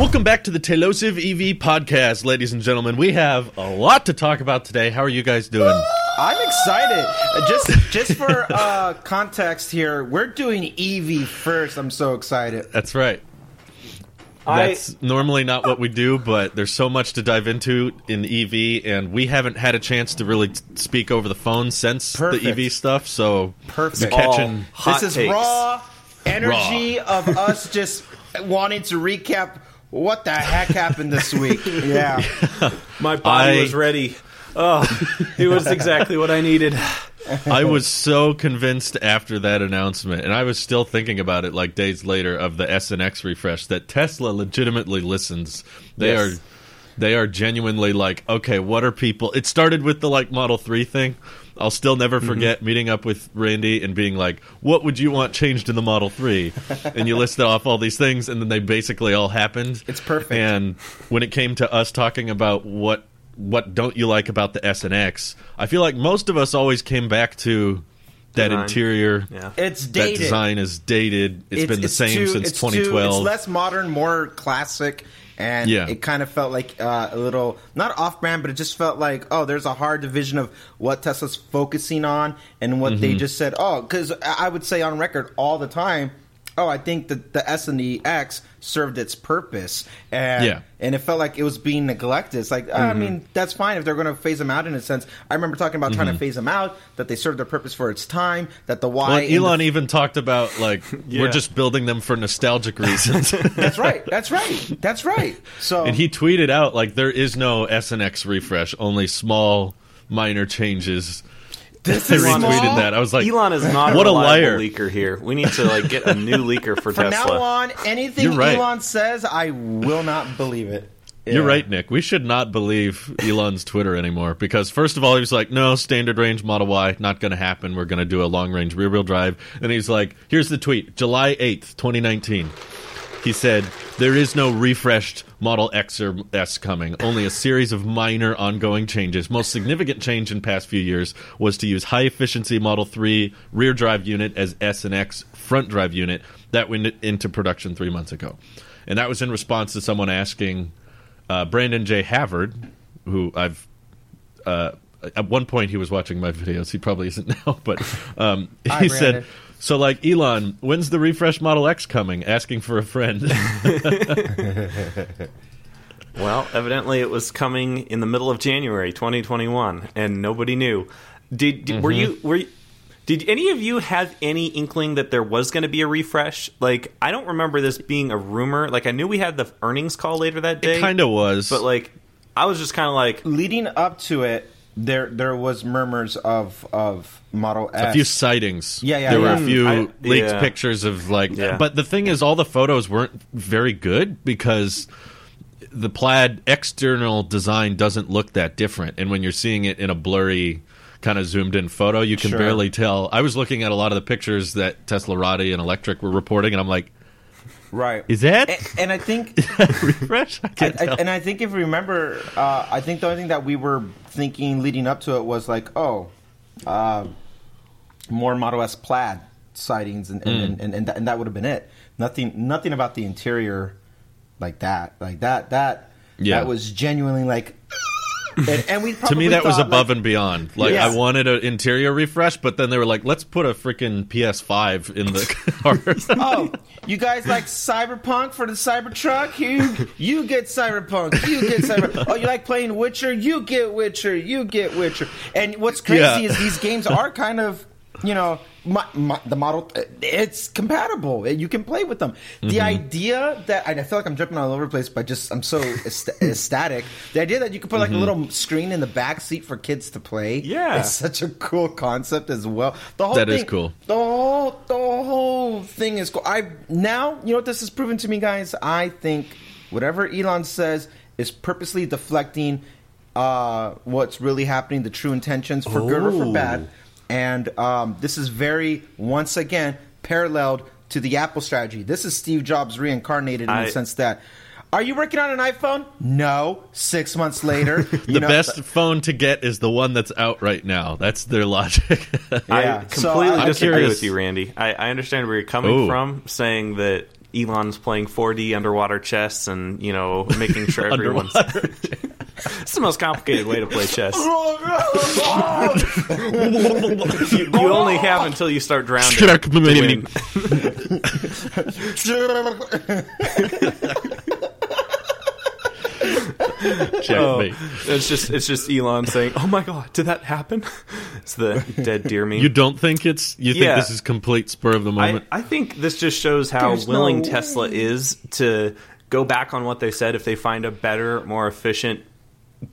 Welcome back to the Telosive EV podcast, ladies and gentlemen. We have a lot to talk about today. How are you guys doing? I'm excited. Uh, Just just for uh, context here, we're doing EV first. I'm so excited. That's right. I- That's normally not what we do, but there's so much to dive into in EV, and we haven't had a chance to really speak over the phone since Perfect. the EV stuff. So Perfect. catching. All hot this is takes. raw energy of us just wanting to recap what the heck happened this week. Yeah. My body I- was ready. Oh, it was exactly what I needed. I was so convinced after that announcement, and I was still thinking about it like days later of the S and X refresh that Tesla legitimately listens. They Yes. are they are genuinely like, okay, what are people? It started with the like Model Three thing. I'll still never Mm-hmm. forget meeting up with Randy and being like, "What would you want changed in the Model 3? and you listed off all these things, and then they basically all happened. It's perfect. And when it came to us talking about what what don't you like about the S and X, I feel like most of us always came back to that Design. interior. Yeah. It's That design is dated. it's been the same too- since it's too- 2012. it's less modern, more classic, and Yeah. it kind of felt like uh, a little not off-brand, but it just felt like oh, there's a hard division of what Tesla's focusing on and what Mm-hmm. they just said. Oh, because I would say on record all the time. Oh, I think that the S and the X served its purpose, and Yeah. and it felt like it was being neglected. It's like uh, I mean, that's fine if they're going to phase them out in a sense. I remember talking about trying to phase them out, that they served their purpose for its time, that the why well, in the Elon even talked about like Yeah. we're just building them for nostalgic reasons. That's right. That's right. That's right. So and he tweeted out like there is no S and X refresh, only small minor changes. This I is retweeted small. that. I was like, Elon is not what a a reliable liar. leaker here. We need to like get a new leaker for From Tesla. now on, anything You're right. Elon says, I will not believe it. You're right, Nick. We should not believe Elon's Twitter anymore because, first of all, he was like, no, standard range Model Y, not going to happen. We're going to do a long range rear wheel drive. And he's like, here's the tweet July 8th, 2019. He said, There is no refreshed Model X or S coming, only a series of minor ongoing changes. Most significant change in past few years was to use high efficiency Model 3 rear drive unit as S and X front drive unit that went into production three months ago. And that was in response to someone asking uh, Brandon J. Havard, who I've uh, at one point he was watching my videos. He probably isn't now, but um, he Hi, said. "So like Elon, when's the refresh Model X coming?" Asking for a friend. Well, evidently it was coming in the middle of January 2021, and nobody knew. Did, did were mm-hmm. you were you, did any of you have any inkling that there was going to be a refresh? Like, I don't remember this being a rumor. Like, I knew we had the earnings call later that day, It kind of was, but like, I was just kind of like, Leading up to it, there there was murmurs of of Model S. a few sightings. Yeah, yeah, There were a few I- leaked yeah. pictures of like, Yeah. but the thing is, all the photos weren't very good because the plaid external design doesn't look that different, and when you're seeing it in a blurry. Kind of zoomed in photo, you can Sure. barely tell. I was looking at a lot of the pictures that Teslarati and Electrek were reporting, and I'm like, right. "Is that and, and I think refresh?" I I, can't I, tell. and I think if you remember, uh, I think the only thing that we were thinking leading up to it was like, oh, uh, more Model S plaid sightings, and and, and, and, and, that, and that would have been it. Nothing, nothing about the interior like that, like that, that. Yeah. that was genuinely like. And, and we to me that was above and beyond like Yes. i wanted an interior refresh but then they were like let's put a freaking ps5 in the car oh, you guys like Cyberpunk for the Cybertruck? You you get Cyberpunk. You get Cyber. Oh, you like playing Witcher? You get Witcher. You get Witcher. And what's crazy Yeah. is these games are kind of you know my, my, the model. It's compatible. You can play with them. Mm-hmm. The idea that and I feel like I'm jumping all over the place, but just I'm so ecst- ecstatic. The idea that you could put like a little screen in the back seat for kids to play. Yeah. it's such a cool concept as well. The whole That thing, is cool. the whole the whole thing is cool. I now you know what this has proven to me, guys. I think whatever Elon says is purposely deflecting uh, what's really happening, the true intentions for good or for bad. And um, this is very once again paralleled to the Apple strategy. This is Steve Jobs reincarnated in I- the sense that. Are you working on an iPhone? No. Six months later, the best phone to get is the one that's out right now that's their logic Yeah. I completely I- disagree with you, Randy. I, I understand where you're coming Ooh. from, saying that Elon's playing 4D underwater chess and you know making sure everyone's. it's the most complicated way to play chess. Oh, you, you only have until you start drowning. to win. Checkmate. Oh, it's just it's just Elon saying, "Oh my god, did that happen?" It's the dead deer meme. You don't think it's you think Yeah. this is complete spur of the I, moment? I think this just shows how There's willing no Tesla is to go back on what they said if they find a better, more efficient,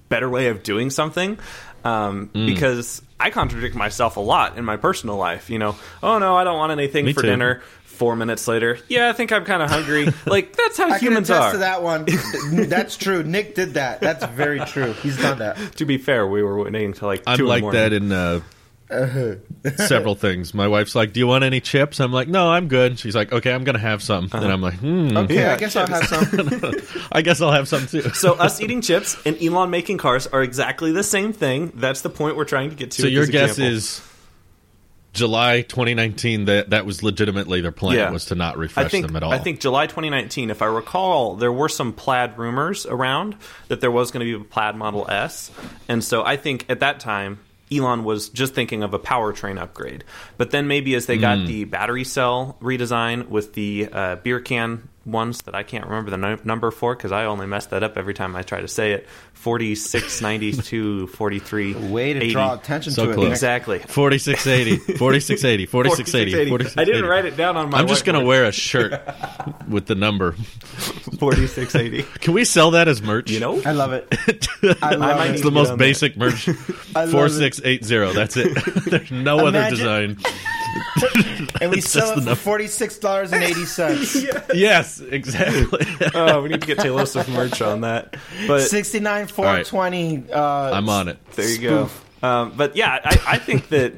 better way of doing something. Um, Mm. Because I contradict myself a lot in my personal life. You know, oh no, I don't want anything Me for too. dinner. Four minutes later, yeah, I think I'm kind of hungry. like that's how I can humans attest are. to that one. That's true. Nick did that. That's very true. He's done that. To be fair, we were waiting until like I'm two like in the that in uh, several things. My wife's like, "Do you want any chips?" I'm like, "No, I'm good." She's like, "Okay, I'm gonna have some," and I'm like, "Hmm, Okay, Yeah, I guess I'll have some. I guess I'll have some too." So us eating chips and Elon making cars are exactly the same thing. That's the point we're trying to get to. So your guess example. is July 2019 that that was legitimately their plan Yeah. was to not refresh I think them at all. I think July 2019. If I recall, there were some plaid rumors around that there was going to be a plaid Model S, and so I think at that time. Elon was just thinking of a powertrain upgrade, but then maybe as they Hmm. got the battery cell redesign with the uh, beer can ones that I can't remember the no- number for because I only mess that up every time I try to say it. 46, 92, 43. Way to 80. draw attention So to it. close. Nick. Exactly. 4680, 4680, 4680, 4680. I didn't write it down on my I'm just going to wear a shirt with the number. 4680. Can we sell that as merch? You know? I love it. I love might it. It's the most on that. basic merch. I love Four it. six eight zero. That's it. There's no other design. And we It's sell it the for forty six dollars and eighty cents. Yes, exactly. oh, we need to get Taylor Swift merch on that. But Sixty nine four twenty. Uh, I'm on it. there you go. Um, but yeah, I, I think that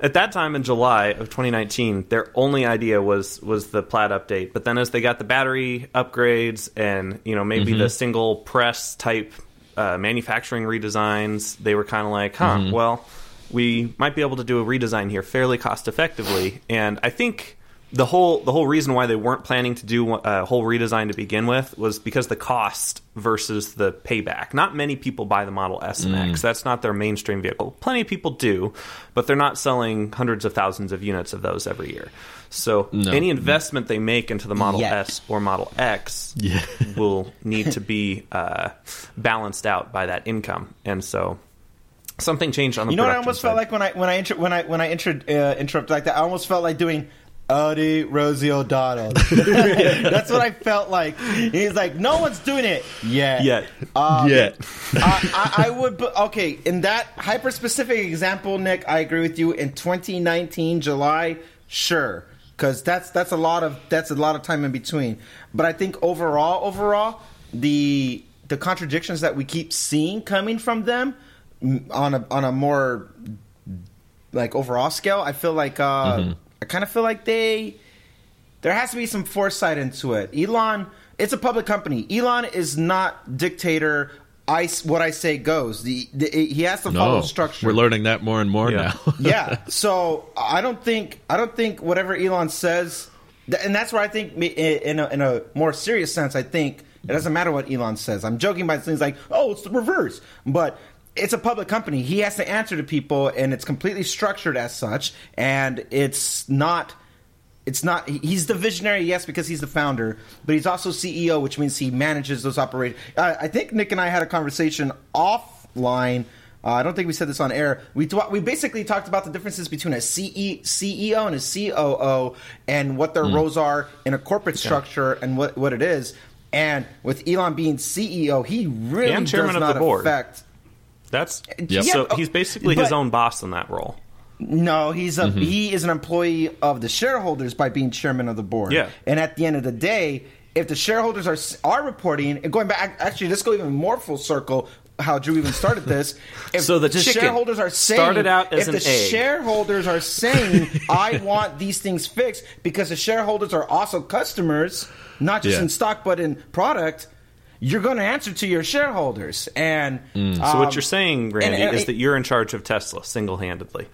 at that time in July of 2019, their only idea was was the Plaid update. But then as they got the battery upgrades and you know maybe the single press type uh, manufacturing redesigns, they were kind of like, huh, well, we might be able to do a redesign here fairly cost effectively. And I think the whole the whole reason why they weren't planning to do a whole redesign to begin with was because the cost versus the payback. Not many people buy the Model S and X. That's not their mainstream vehicle. Plenty of people do, but they're not selling hundreds of thousands of units of those every year. So No. any investment they make into the Model Yet. S or Model X Yeah. will need to be uh, balanced out by that income. And so something changed on the You know what I almost side. felt like when I when I intro, when I when I intro, uh, interrupt like that. I almost felt like doing. Audi Rosie O'Donnell. That's what I felt like. He's like, no one's doing it yet. Yet. Um, yeah. I, I, I would, but okay. In that hyper specific example, Nick, I agree with you. In 2019 July, sure, because that's that's a lot of that's a lot of time in between. But I think overall, overall, the the contradictions that we keep seeing coming from them on a on a more like overall scale, I feel like uh, I kind of feel like they there has to be some foresight into it. Elon, it's a public company. Elon is not dictator. I s- what I say goes. The, the he has to follow No, structure. we're learning that more and more Yeah. now. yeah. So I don't think I don't think whatever Elon says, th- and that's where I think in a, in a more serious sense, I think it doesn't matter what Elon says. I'm joking by things like, oh, it's the reverse, but. It's a public company. He has to answer to people, and it's completely structured as such. And it's not it's not. He's the visionary yes because he's the founder but he's also ceo which means he manages those operations uh, i think nick and i had a conversation offline uh, i don't think we said this on air we, tw- we basically talked about the differences between a CE- ceo and a coo and what their roles are in a corporate structure and what, what it is and with elon being ceo he really does of not the board. affect That's Yep. so Yeah, he's basically his own boss in that role. No, he's a Mm-hmm. he is an employee of the shareholders by being chairman of the board. Yeah. and at the end of the day, if the shareholders are are reporting and going back, actually, let's go even more full circle. How Drew even started this. If So the chicken shareholders are saying started out as if an the egg. shareholders are saying I want these things fixed because the shareholders are also customers, not just Yeah. in stock but in product. You're going to answer to your shareholders, and So um, what you're saying, Randy, and- is that you're in charge of Tesla single handedly.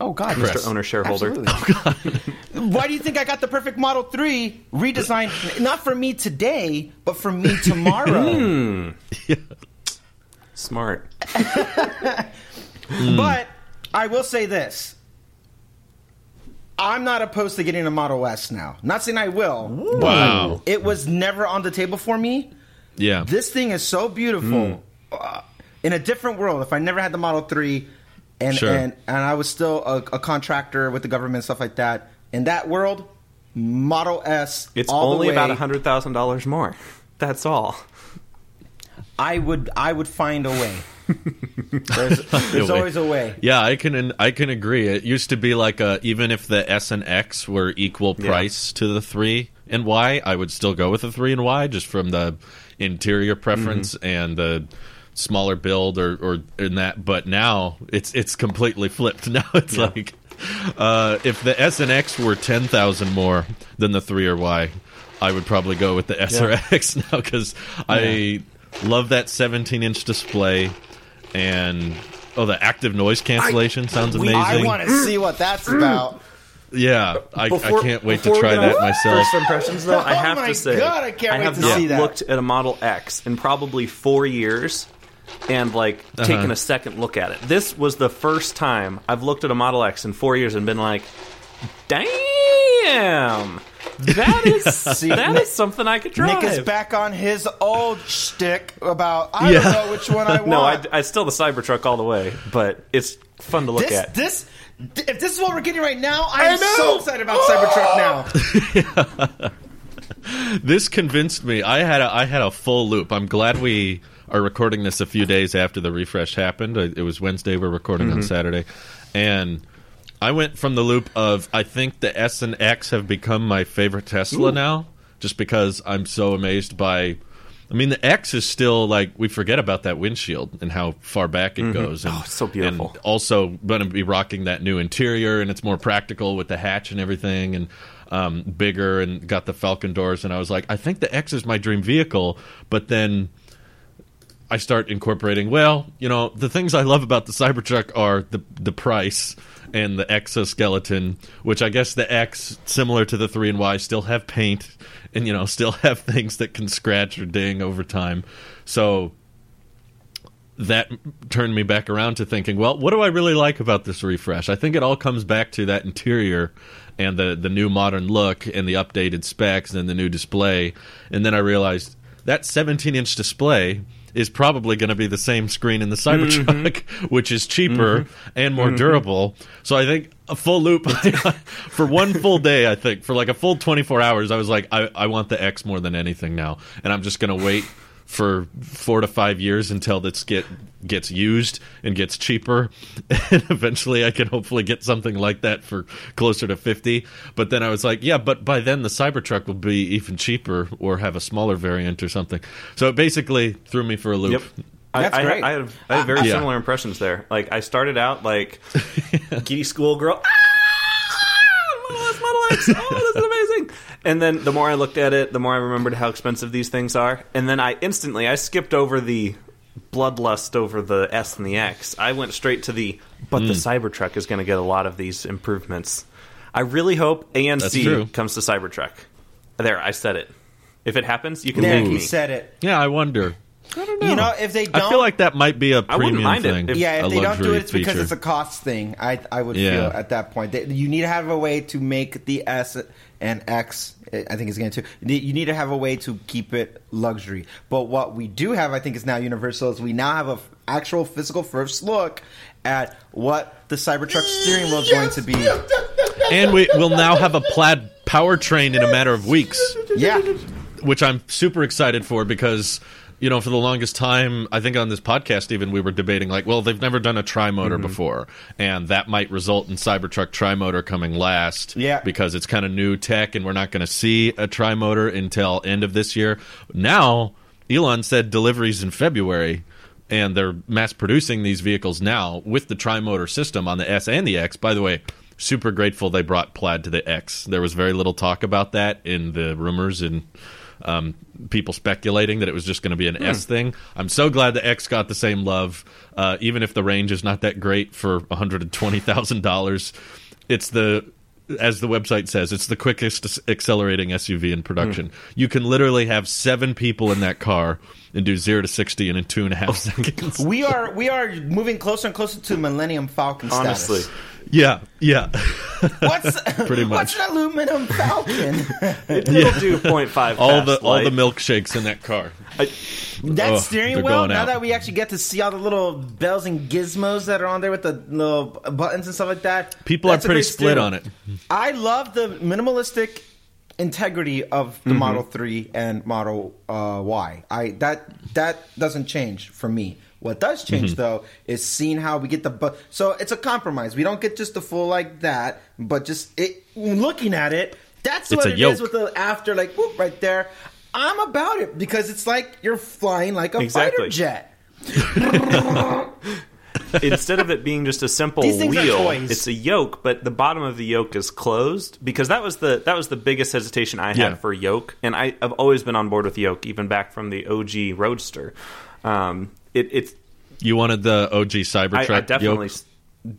Oh God, Mr. Owner Shareholder. Absolutely. Why do you think I got the perfect Model 3 redesigned? Not for me today, but for me tomorrow. Smart. But I will say this. I'm not opposed to getting a Model S now. Not saying I will. Wow. It was never on the table for me. Yeah. This thing is so beautiful. Uh, in a different world, if I never had the Model 3 and Sure. and, and I was still a, a contractor with the government and stuff like that, in that world, Model S It's all the only way, about hundred thousand dollars more. That's all. I would I would find a way. There's there's always a way. Yeah, I can I can agree. It used to be like a, even if the S and X were equal Yeah. price to the three and Y, I would still go with the three and Y just from the interior preference Mm-hmm. and the smaller build or or in that. But now it's it's completely flipped. Now it's like uh, if the S and X were ten thousand more than the three or Y, I would probably go with the S or X now because I love that 17 inch display and oh the active noise cancellation sounds we- amazing I want to see what that's about. yeah I, Before- I can't wait to try that myself First impressions, though, I Oh have my to say, God, I can't wait have to not see that. looked at a Model X in probably four years, and like Uh-huh. taken a second look at it. This was the first time I've looked at a Model X in four years and been like, "Damn, that is that is something I could drive." Nick is back on his old shtick about I Yeah. don't know which one I want. no, I, I still the Cybertruck all the way, but it's fun to look this at. this if this is what we're getting right now, I'm know. so excited about Cybertruck now. this convinced me I had a, I had a full loop I'm glad we are recording this a few days after the refresh happened it was Wednesday we're recording on mm-hmm. Saturday and I went from the loop of I think the S and X have become my favorite Tesla now, just because I'm so amazed by. I mean, the X is still like we forget about that windshield and how far back it goes. And, Oh, it's so beautiful. And also going to be rocking that new interior, and it's more practical with the hatch and everything, and um, bigger, and got the Falcon doors. And I was like, I think the X is my dream vehicle, but then. I start incorporating. Well, you know, the things I love about the Cybertruck are the the price and the exoskeleton, which I guess the X, similar to the three and Y, still have paint and you know still have things that can scratch or ding over time. So that turned me back around to thinking, well, what do I really like about this refresh? I think it all comes back to that interior and the the new modern look and the updated specs and the new display. And then I realized that 17 inch display is probably going to be the same screen in the Cybertruck, mm-hmm. which is cheaper mm-hmm. and more mm-hmm. durable. So I think a full loop for one full day. I think for like a full 24 hours, I was like, I, I want the X more than anything now, and I'm just going to wait for four to five years until this get gets used and gets cheaper and eventually i can hopefully get something like that for closer to 50 but then i was like yeah but by then the cybertruck will be even cheaper or have a smaller variant or something so it basically threw me for a loop Yep. That's I, great. I, had I have very Yeah. similar impressions there. Like I started out like giddy schoolgirl. Ah, Model S, Model X. Oh, this is amazing. And then the more I looked at it, the more I remembered how expensive these things are. And then I instantly I skipped over the bloodlust over the S and the X. I went straight to the but Hmm. the Cybertruck is going to get a lot of these improvements. I really hope That's. ANC comes to Cybertruck. There, I said it. If it happens, you can There, thank he me. said it. yeah i wonder You know, if they don't, i feel like that might be a wouldn't premium mind it thing if- yeah, if a they don't do luxury it, it's because feature. it's a cost thing. I I would Yeah. feel at that point that you need to have a way to make the S and X. I think it's going to. You need to have a way to keep it luxury. But what we do have, I think, is now universal. Is we now have a f- actual physical first look at what the Cybertruck steering wheel is going to be. and we will now have a plaid powertrain in a matter of weeks Yeah, which I'm super excited for because you know for the longest time I think on this podcast even we were debating like well they've never done a tri motor Mm-hmm. before and that might result in Cybertruck tri motor coming last Yeah. because it's kind of new tech and we're not going to see a tri motor until end of this year now Elon said deliveries in February and they're mass producing these vehicles now with the tri motor system on the S and the X by the way super grateful they brought plaid to the X there was very little talk about that in the rumors and um, people speculating that it was just going to be an S thing. I'm so glad the X got the same love, uh, even if the range is not that great for 120 thousand dollars. It's the as the website says, it's the quickest accelerating SUV in production. You can literally have seven people in that car and do zero to sixty in, in two and a half seconds. We are we are moving closer and closer to Millennium Falcon status. Honestly, Yeah, yeah. What's Pretty What's an aluminum Falcon? it'll do 0.5 all the fast all the milkshakes in that car. I- that Oh, steering wheel. Now out. that we actually get to see all the little bells and gizmos that are on there with the little buttons and stuff like that, People are pretty split steering on it. I love the minimalistic integrity of the Mm-hmm. Model Three and Model uh, Y. I that that doesn't change for me. What does change Mm-hmm. though is seeing how we get the bu- so it's a compromise. We don't get just the full like that, but just it looking at it. That's It's what a it yoke. is with the after like whoop right there. I'm about it because it's like you're flying like a Exactly. fighter jet. instead of it being just a simple These things are wheel, it's a yoke, but the bottom of the yoke is closed because that was the that was the biggest hesitation I had Yeah. for yoke, and I, I've always been on board with yoke, even back from the OG Roadster. Um, it, it's You wanted the OG I, Cybertruck I definitely. yoke?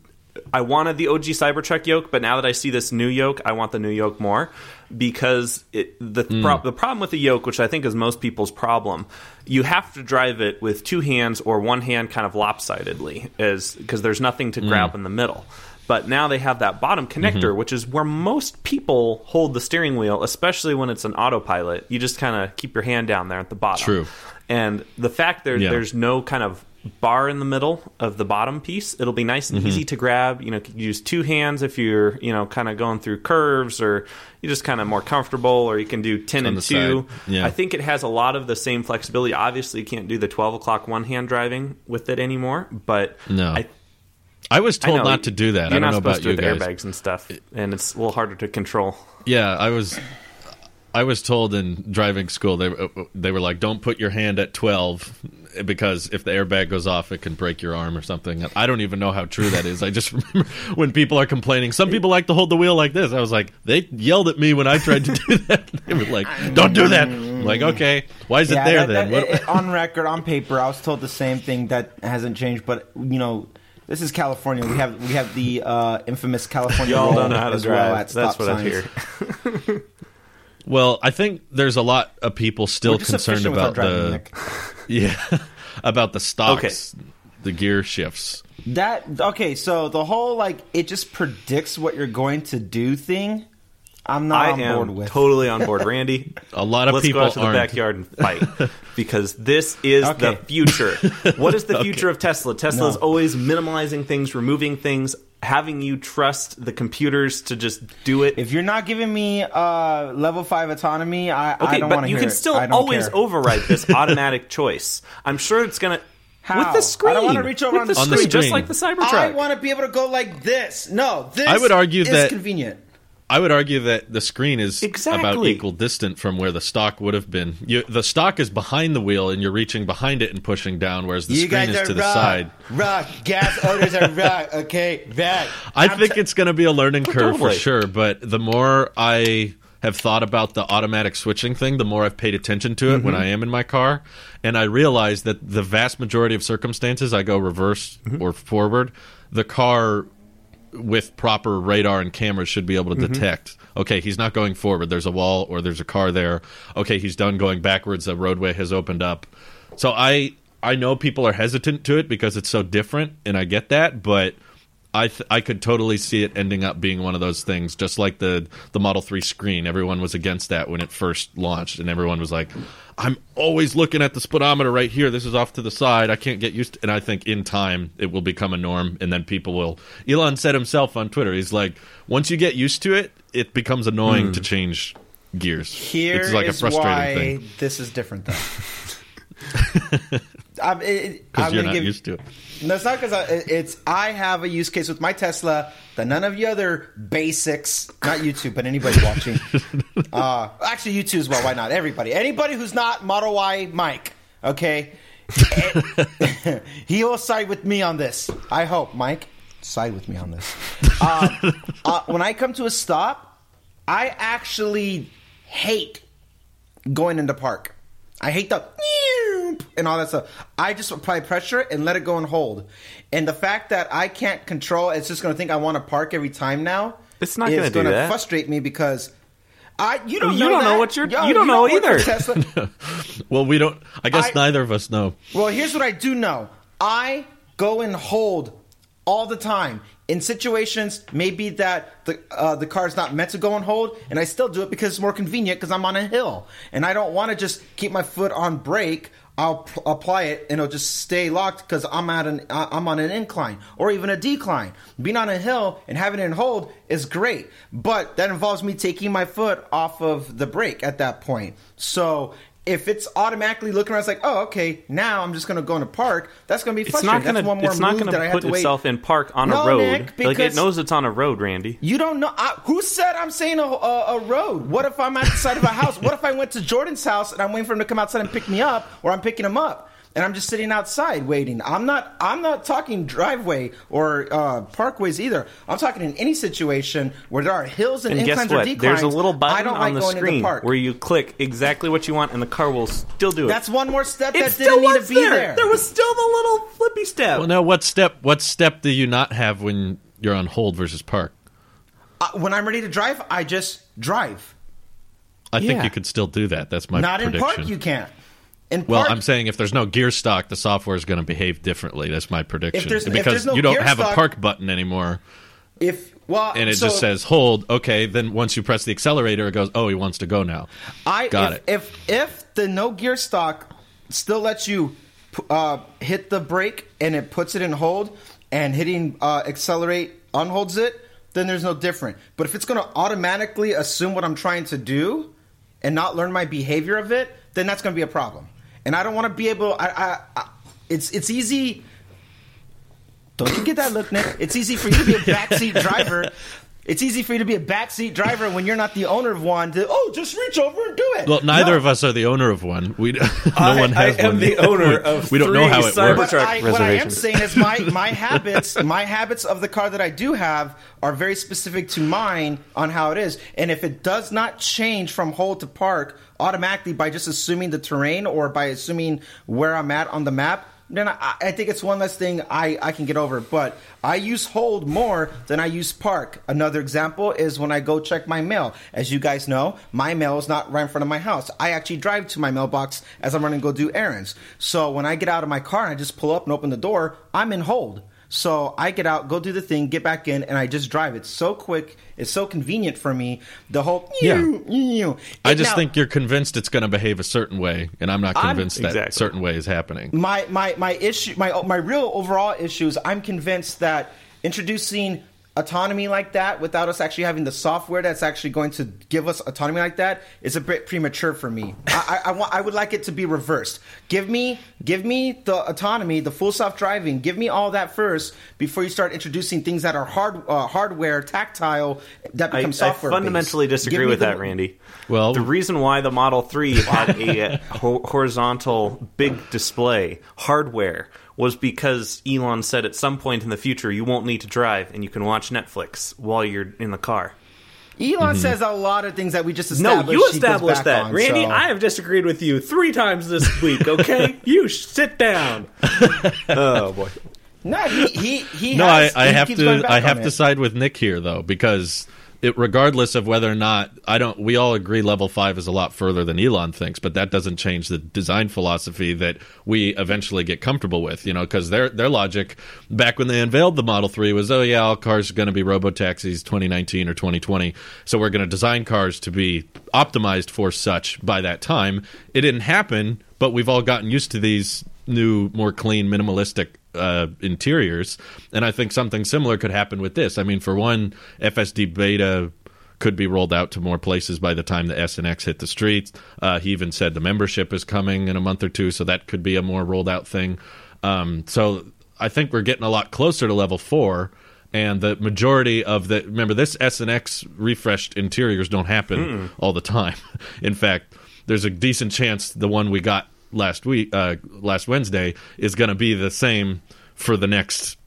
I wanted the OG Cybertruck yoke, but now that I see this new yoke, I want the new yoke more because it, the Hmm. prob- the problem with the yoke, which I think is most people's problem, you have to drive it with two hands or one hand kind of lopsidedly, as because there's nothing to Hmm. grab in the middle. But now they have that bottom connector, Mm-hmm. which is where most people hold the steering wheel, especially when it's an autopilot. You just kind of keep your hand down there at the bottom. True. And the fact there, Yeah. there's no kind of bar in the middle of the bottom piece, it'll be nice and Mm-hmm. easy to grab. You know, you use two hands if you're, you know, kind of going through curves or you're just kind of more comfortable, or you can do 10 On and 2. Yeah. I think it has a lot of the same flexibility. Obviously, you can't do the 12 o'clock one hand driving with it anymore, but No. I, I was told know, not to do that. You're I don't not know supposed about to you with guys. airbags and stuff, and it's a little harder to control. Yeah, I was. I was told in driving school they were- they were like, "Don't put your hand at twelve because if the airbag goes off, it can break your arm or something." I don't even know how true that is. I just remember when people are complaining. Some people like to hold the wheel like this. I was like, they yelled at me when I tried to do that. They were like, "Don't do that." I'm like, okay, why is it there that- then? that- it- on record, on paper, I was told the same thing that hasn't changed. But you know, this is California. We have we have the uh, infamous California. Y'all don't know how to as well at That's stop what I signs. hear. well, I think there's a lot of people still concerned efficient with our about the Nick. yeah about the stocks, the gear shifts. That okay? So the whole like it just predicts what you're going to do thing. I'm not I on am board with. totally on board, Randy. A lot of Let's people go out to the aren't. backyard and fight because this is Okay. the future. What is the future of Tesla? Tesla is No. always minimalizing things, removing things, having you trust the computers to just do it. if you're not giving me uh, level five autonomy, I, I okay, don't want but to you hear can it. still I don't always care. override this automatic choice. I'm sure it's gonna How? with the screen. I don't wanna reach over with on the the On the screen, just screen. like the Cybertruck. I want to be able to go like this. No, this. I would argue is that- convenient. I would argue that the screen is exactly. about equal distant from where the stock would have been. You, the stock is behind the wheel, and you're reaching behind it and pushing down, whereas the you screen guys is are to the rock, side. rock. Gas odors are rock. Okay, rock. I I'm think t- it's going to be a learning curve totally. for sure, but the more I have thought about the automatic switching thing, the more I've paid attention to it when Mm-hmm. I am in my car, and I realize that the vast majority of circumstances I go reverse Mm-hmm. or forward, the car with proper radar and cameras should be able to Mm-hmm. detect. Okay, he's not going forward. There's a wall or there's a car there. Okay, he's done going backwards. The roadway has opened up. So I I know people are hesitant to it because it's so different, and I get that. But I th- I could totally see it ending up being one of those things, just like the the Model Three screen. Everyone was against that when it first launched, and everyone was like, "I'm always looking at the speedometer right here. This is off to the side. I can't get used." to And I think in time it will become a norm, and then people will. Elon said himself on Twitter, he's like, "Once you get used to it, it becomes annoying to hmm. change gears. Here it's like a frustrating why thing this is different, though. I'm, it, I'm you're not give, used to it." No, it's not because it's I have a use case with my Tesla that none of you other basics, not YouTube, but anybody watching, uh, actually you too as well. Why not? Everybody, anybody who's not Model Y Mike, okay, he will side with me on this. I hope, Mike, side with me on this. Uh, uh, when I come to a stop, I actually hate going into park. I hate the and all that stuff. I just apply pressure and let it go and hold. And the fact that I can't control, it's just going to think I want to park every time now. It's not is gonna do gonna that. frustrate me because I you don't You know don't know what you're- Yo, you don't know work for either. Well, we don't. I guess I- neither of us know. Well, here's what I do know. I go and hold all the time in situations maybe that the uh, the car's not meant to go and hold, and I still do it because it's more convenient because I'm on a hill and I don't want to just keep my foot on brake. I'll p- apply it and it'll just stay locked because I'm at an I- I'm on an incline or even a decline. Being on a hill and having it in hold is great, but that involves me taking my foot off of the brake at that point. So if it's automatically looking around, it's like, oh, okay, now I'm just going to go in a park. That's going to be It's frustrating. not going That's one to. It's not going to put itself in park on No, a road. Nick, like it knows it's on a road, Randy. You don't know. I, who said I'm saying a, a, a road? What if I'm at the side of a house? What if I went to Jordan's house and I'm waiting for him to come outside and pick me up, or I'm picking him up and I'm just sitting outside waiting? I'm not. I'm not talking driveway or uh, parkways either. I'm talking in any situation where there are hills and, And guess inclines or what? declines. There's a little I button don't on like the going screen the where you click exactly what you want, and the car will still do it. That's one more step it that still didn't need to be there. there. There was still the little flippy step. Well, now what step? What step do you not have when you're on hold versus park? Uh, when I'm ready to drive, I just drive. I think you could still do that. That's my Not in park, you can't. In well, I'm saying if there's no gear stock, the software is going to behave differently. That's my prediction. because no you don't have a park button anymore, if well, and it so just says hold. Okay, then once you press the accelerator, it goes, oh, he wants to go now. I Got if, it. if if the no gear stock still lets you uh, hit the brake and it puts it in hold, and hitting uh, accelerate unholds it, then there's no different. But if it's going to automatically assume what I'm trying to do and not learn my behavior of it, then that's going to be a problem. And I don't want to be able. I, I, I it's it's easy. Don't you get that look, Nick? It's easy for you to be a backseat driver. It's easy for you to be a backseat driver when you're not the owner of one. To oh, just reach over and do it. Well, neither No. of us are the owner of one. We no I- one has I am one. the owner We- of We don't know how it Cybertruck works. I, what I am saying is my my habits, my habits of the car that I do have are very specific to mine on how it is. And if it does not change from hold to park automatically by just assuming the terrain or by assuming where I'm at on the map, then I, I think it's one less thing I, I can get over. But I use hold more than I use park. Another example is when I go check my mail. As you guys know, my mail is not right in front of my house. I actually drive to my mailbox as I'm running to go do errands. So when I get out of my car and I just pull up and open the door, I'm in hold. So I get out, go do the thing, get back in, and I just drive. It's so quick. It's so convenient for me. The whole Yeah. yeah. I just think you're convinced it's going to behave a certain way, and I'm not I'm- convinced that Exactly. certain way is happening. my my my issue my my real overall issue is I'm convinced that introducing autonomy like that without us actually having the software that's actually going to give us autonomy like that is a bit premature for me. I, I, I want I would like it to be reversed. Give me give me the autonomy, the full self driving. Give me all that first before you start introducing things that are hard uh, hardware tactile that I, become I software. fundamentally based. disagree with the- that, Randy. Well- the reason why the Model 3 had a uh, horizontal big display hardware was because Elon said at some point in the future you won't need to drive and you can watch Netflix while you're in the car. Elon mm-hmm. says a lot of things that we just No, established. you established that. on, Randy, so- I have disagreed with you three times this week, okay? you sit down. oh, boy. No, he he, he No, has, I, I he have to. I have it. to side with Nick here, though, because it, regardless of whether or not I don't, we all agree level five is a lot further than Elon thinks, but that doesn't change the design philosophy that we eventually get comfortable with. You know, because their their logic back when they unveiled the Model Three was, oh yeah, all cars are going to be robo taxis 2019 or 2020, so we're going to design cars to be optimized for such by that time. It didn't happen, but we've all gotten used to these new, more clean, minimalistic uh, interiors, and I think something similar could happen with this. I mean, for one, FSD beta could be rolled out to more places by the time the S and X hit the streets. Uh, he even said the membership is coming in a month or two, so that could be a more rolled out thing. Um, so I think we're getting a lot closer to level four. And the majority of the remember this S and X refreshed interiors don't happen all the time. In fact, there's a decent chance the one we got last week, uh, last Wednesday, is going to be the same for the next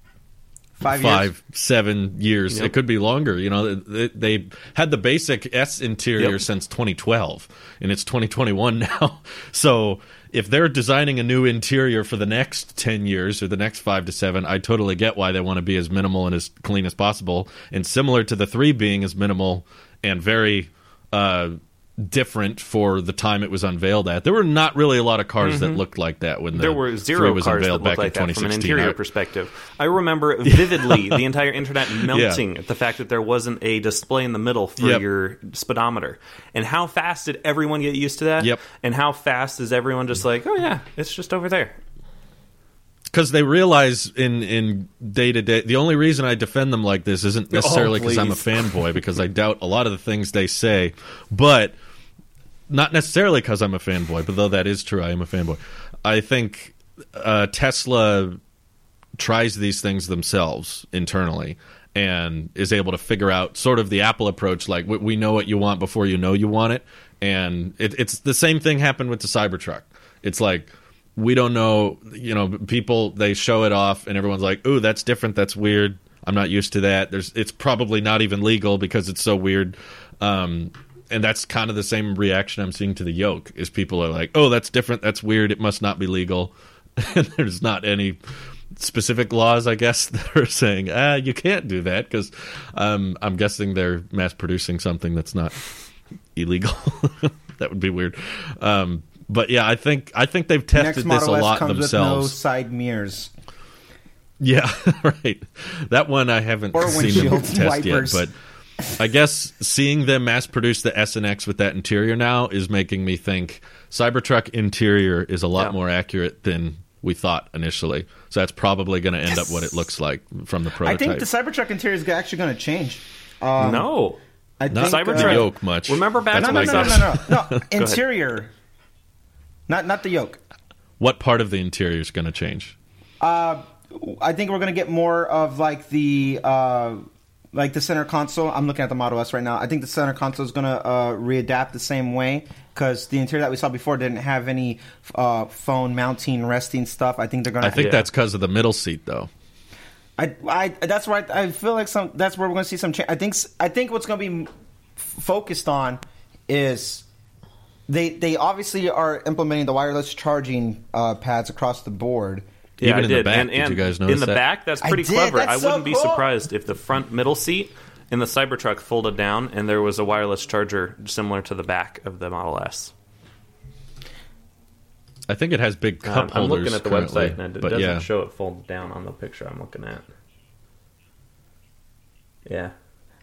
Five years? seven years. Yep. It could be longer. You know, they, they had the basic S interior Yep. since 2012, and it's 2021 now. So if they're designing a new interior for the next 10 years or the next five to seven, I totally get why they want to be as minimal and as clean as possible, and similar to the three being as minimal and very. Uh, different for the time it was unveiled at. There were not really a lot of cars that looked like that when the Mm-hmm. there were zero was cars that unveiled looked back in like that from an interior I- perspective. I remember vividly the entire internet melting at the fact that there wasn't a display in the middle for Yep. your speedometer. And how fast did everyone get used to that? Yep. And how fast is everyone just like, oh yeah, it's just over there. Because they realize in in day to day the only reason I defend them like this isn't necessarily because I'm a fanboy because I doubt a lot of the things they say, but not necessarily because I'm a fanboy. But though that is true, I am a fanboy. I think uh, Tesla tries these things themselves internally and is able to figure out sort of the Apple approach, like we, we know what you want before you know you want it, and it, it's the same thing happened with the Cybertruck. It's like we don't know, you know, people they show it off and everyone's like, "Ooh, that's different, that's weird. I'm not used to that." There's it's probably not even legal because it's so weird. Um, and that's kind of the same reaction I'm seeing to the yoke is people are like, "Oh, that's different, that's weird. It must not be legal." and there's not any specific laws, I guess, that are saying, "Ah, you can't do that" because um, I'm guessing they're mass producing something that's not illegal. that would be weird. Um, but yeah, I think I think they've tested Next this a Model S lot comes with no side mirrors. Yeah, right. That one I haven't Or seen them windshield test yet, but I guess seeing them mass produce the S and X with that interior now is making me think Cybertruck interior is a lot Yeah. more accurate than we thought initially. So that's probably going to end up what it looks like from the prototype. I think the Cybertruck interior is actually going to change. Um, no. I Not think, the uh, yoke much. Remember back That's No, no, my no, no, no, no, no. Interior, not not the yoke. What part of the interior is going to change? Uh, I think we're gonna get more of like the uh, like the center console. I'm looking at the Model S right now. I think the center console is gonna uh, readapt the same way because the interior that we saw before didn't have any uh, phone mounting, resting stuff. I think they're gonna. I think Yeah. that's because of the middle seat, though. I, I that's right. I feel like some. That's where we're gonna see some change. I think. s- I think what's gonna be focused on is. They, they obviously are implementing the wireless charging uh, pads across the board. Yeah, Even I in the back, and, did and you guys in the that? back? That's I pretty did. clever. That's I so wouldn't be cool. surprised if the front middle seat in the Cybertruck folded down and there was a wireless charger similar to the back of the Model S. I think it has big cup Um, I'm holders. looking at the website and it doesn't yeah, show it folded down on the picture I'm looking at. Yeah.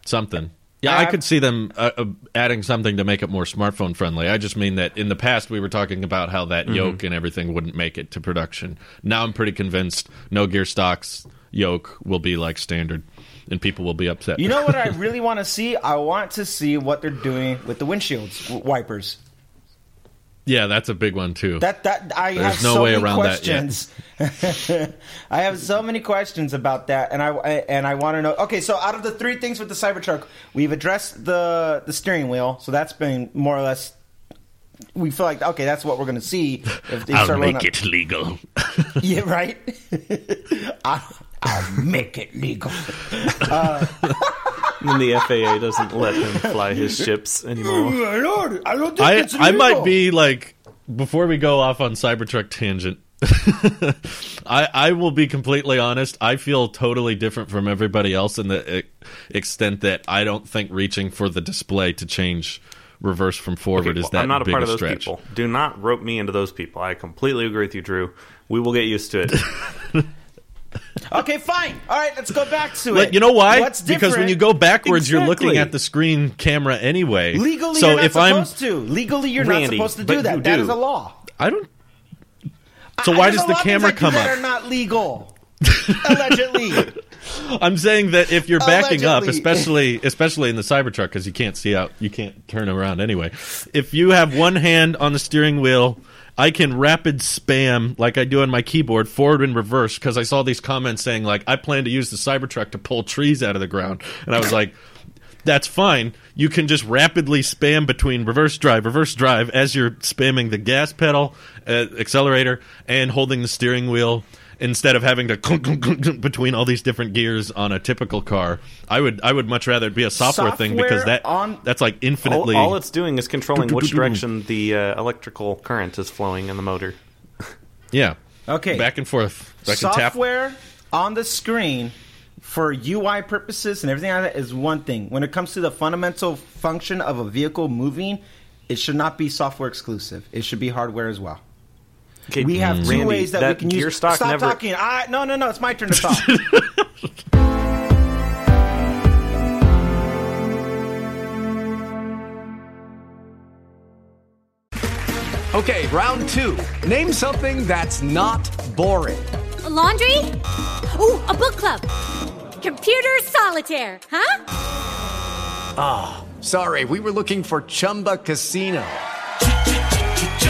something. Yeah, I could see them uh, uh, adding something to make it more smartphone friendly. I just mean that in the past we were talking about how Mm-hmm. that yoke and everything wouldn't make it to production. Now I'm pretty convinced no gear stocks yoke will be like standard, and people will be upset. You know what I really want to see? I want to see what they're doing with the windshields w- wipers. Yeah, that's a big one too. That that I There's have no so way many around that questions. I have so many questions about that, and I and I want to know. Okay, so out of the three things with the Cybertruck, we've addressed the the steering wheel, so that's been more or less. We feel like okay, that's what we're going to see if they I'll start make it legal. Yeah, right. I'll, I'll make it legal. Uh, And the FAA doesn't let him fly his ships anymore. Lord, I don't think I it's I might be like before we go off on Cybertruck tangent. I I will be completely honest. I feel totally different from everybody else in the e- extent that I don't think reaching for the display to change reverse from forward Okay, is that I'm not a big part of those stretch. people. Do not rope me into those people. I completely agree with you, Drew. We will get used to it. Okay, fine. All right, let's go back to But it. you know why? What's different? because when you go backwards, you're looking at the screen camera anyway. Legally, so you're not if I'm, supposed to. Legally, you're Randy, not supposed to do that. That do. is a law. I don't. So I- why does the lot of things camera come up? Are not legal. Allegedly. I'm saying that if you're backing up, especially especially in the Cybertruck, because you can't see out, you can't turn around anyway. If you have one hand on the steering wheel, I can rapid spam like I do on my keyboard, forward and reverse. Because I saw these comments saying like, I plan to use the Cybertruck to pull trees out of the ground, and I was like. That's fine. You can just rapidly spam between reverse drive, reverse drive as you're spamming the gas pedal, uh, accelerator, and holding the steering wheel. Instead of having to clunk, clunk, clunk, clunk between all these different gears on a typical car. I would I would much rather it be a software, thing because that on- that's like infinitely. all it's doing is controlling which direction the uh, electrical current is flowing in the motor. yeah. Okay. Back and forth. I can tap. Software on the screen for UI purposes and everything like that is one thing. When it comes to the fundamental function of a vehicle moving, it should not be software exclusive. It should be hardware as well. Okay, We have two Randy, ways that, we can gear use. stalk Stop never, talking. I, no, no, no. It's my turn to talk. Okay, round two. Name something that's not boring. A laundry? Ooh, a book club. Computer solitaire, huh? Ah, sorry, we were looking for Chumba Casino.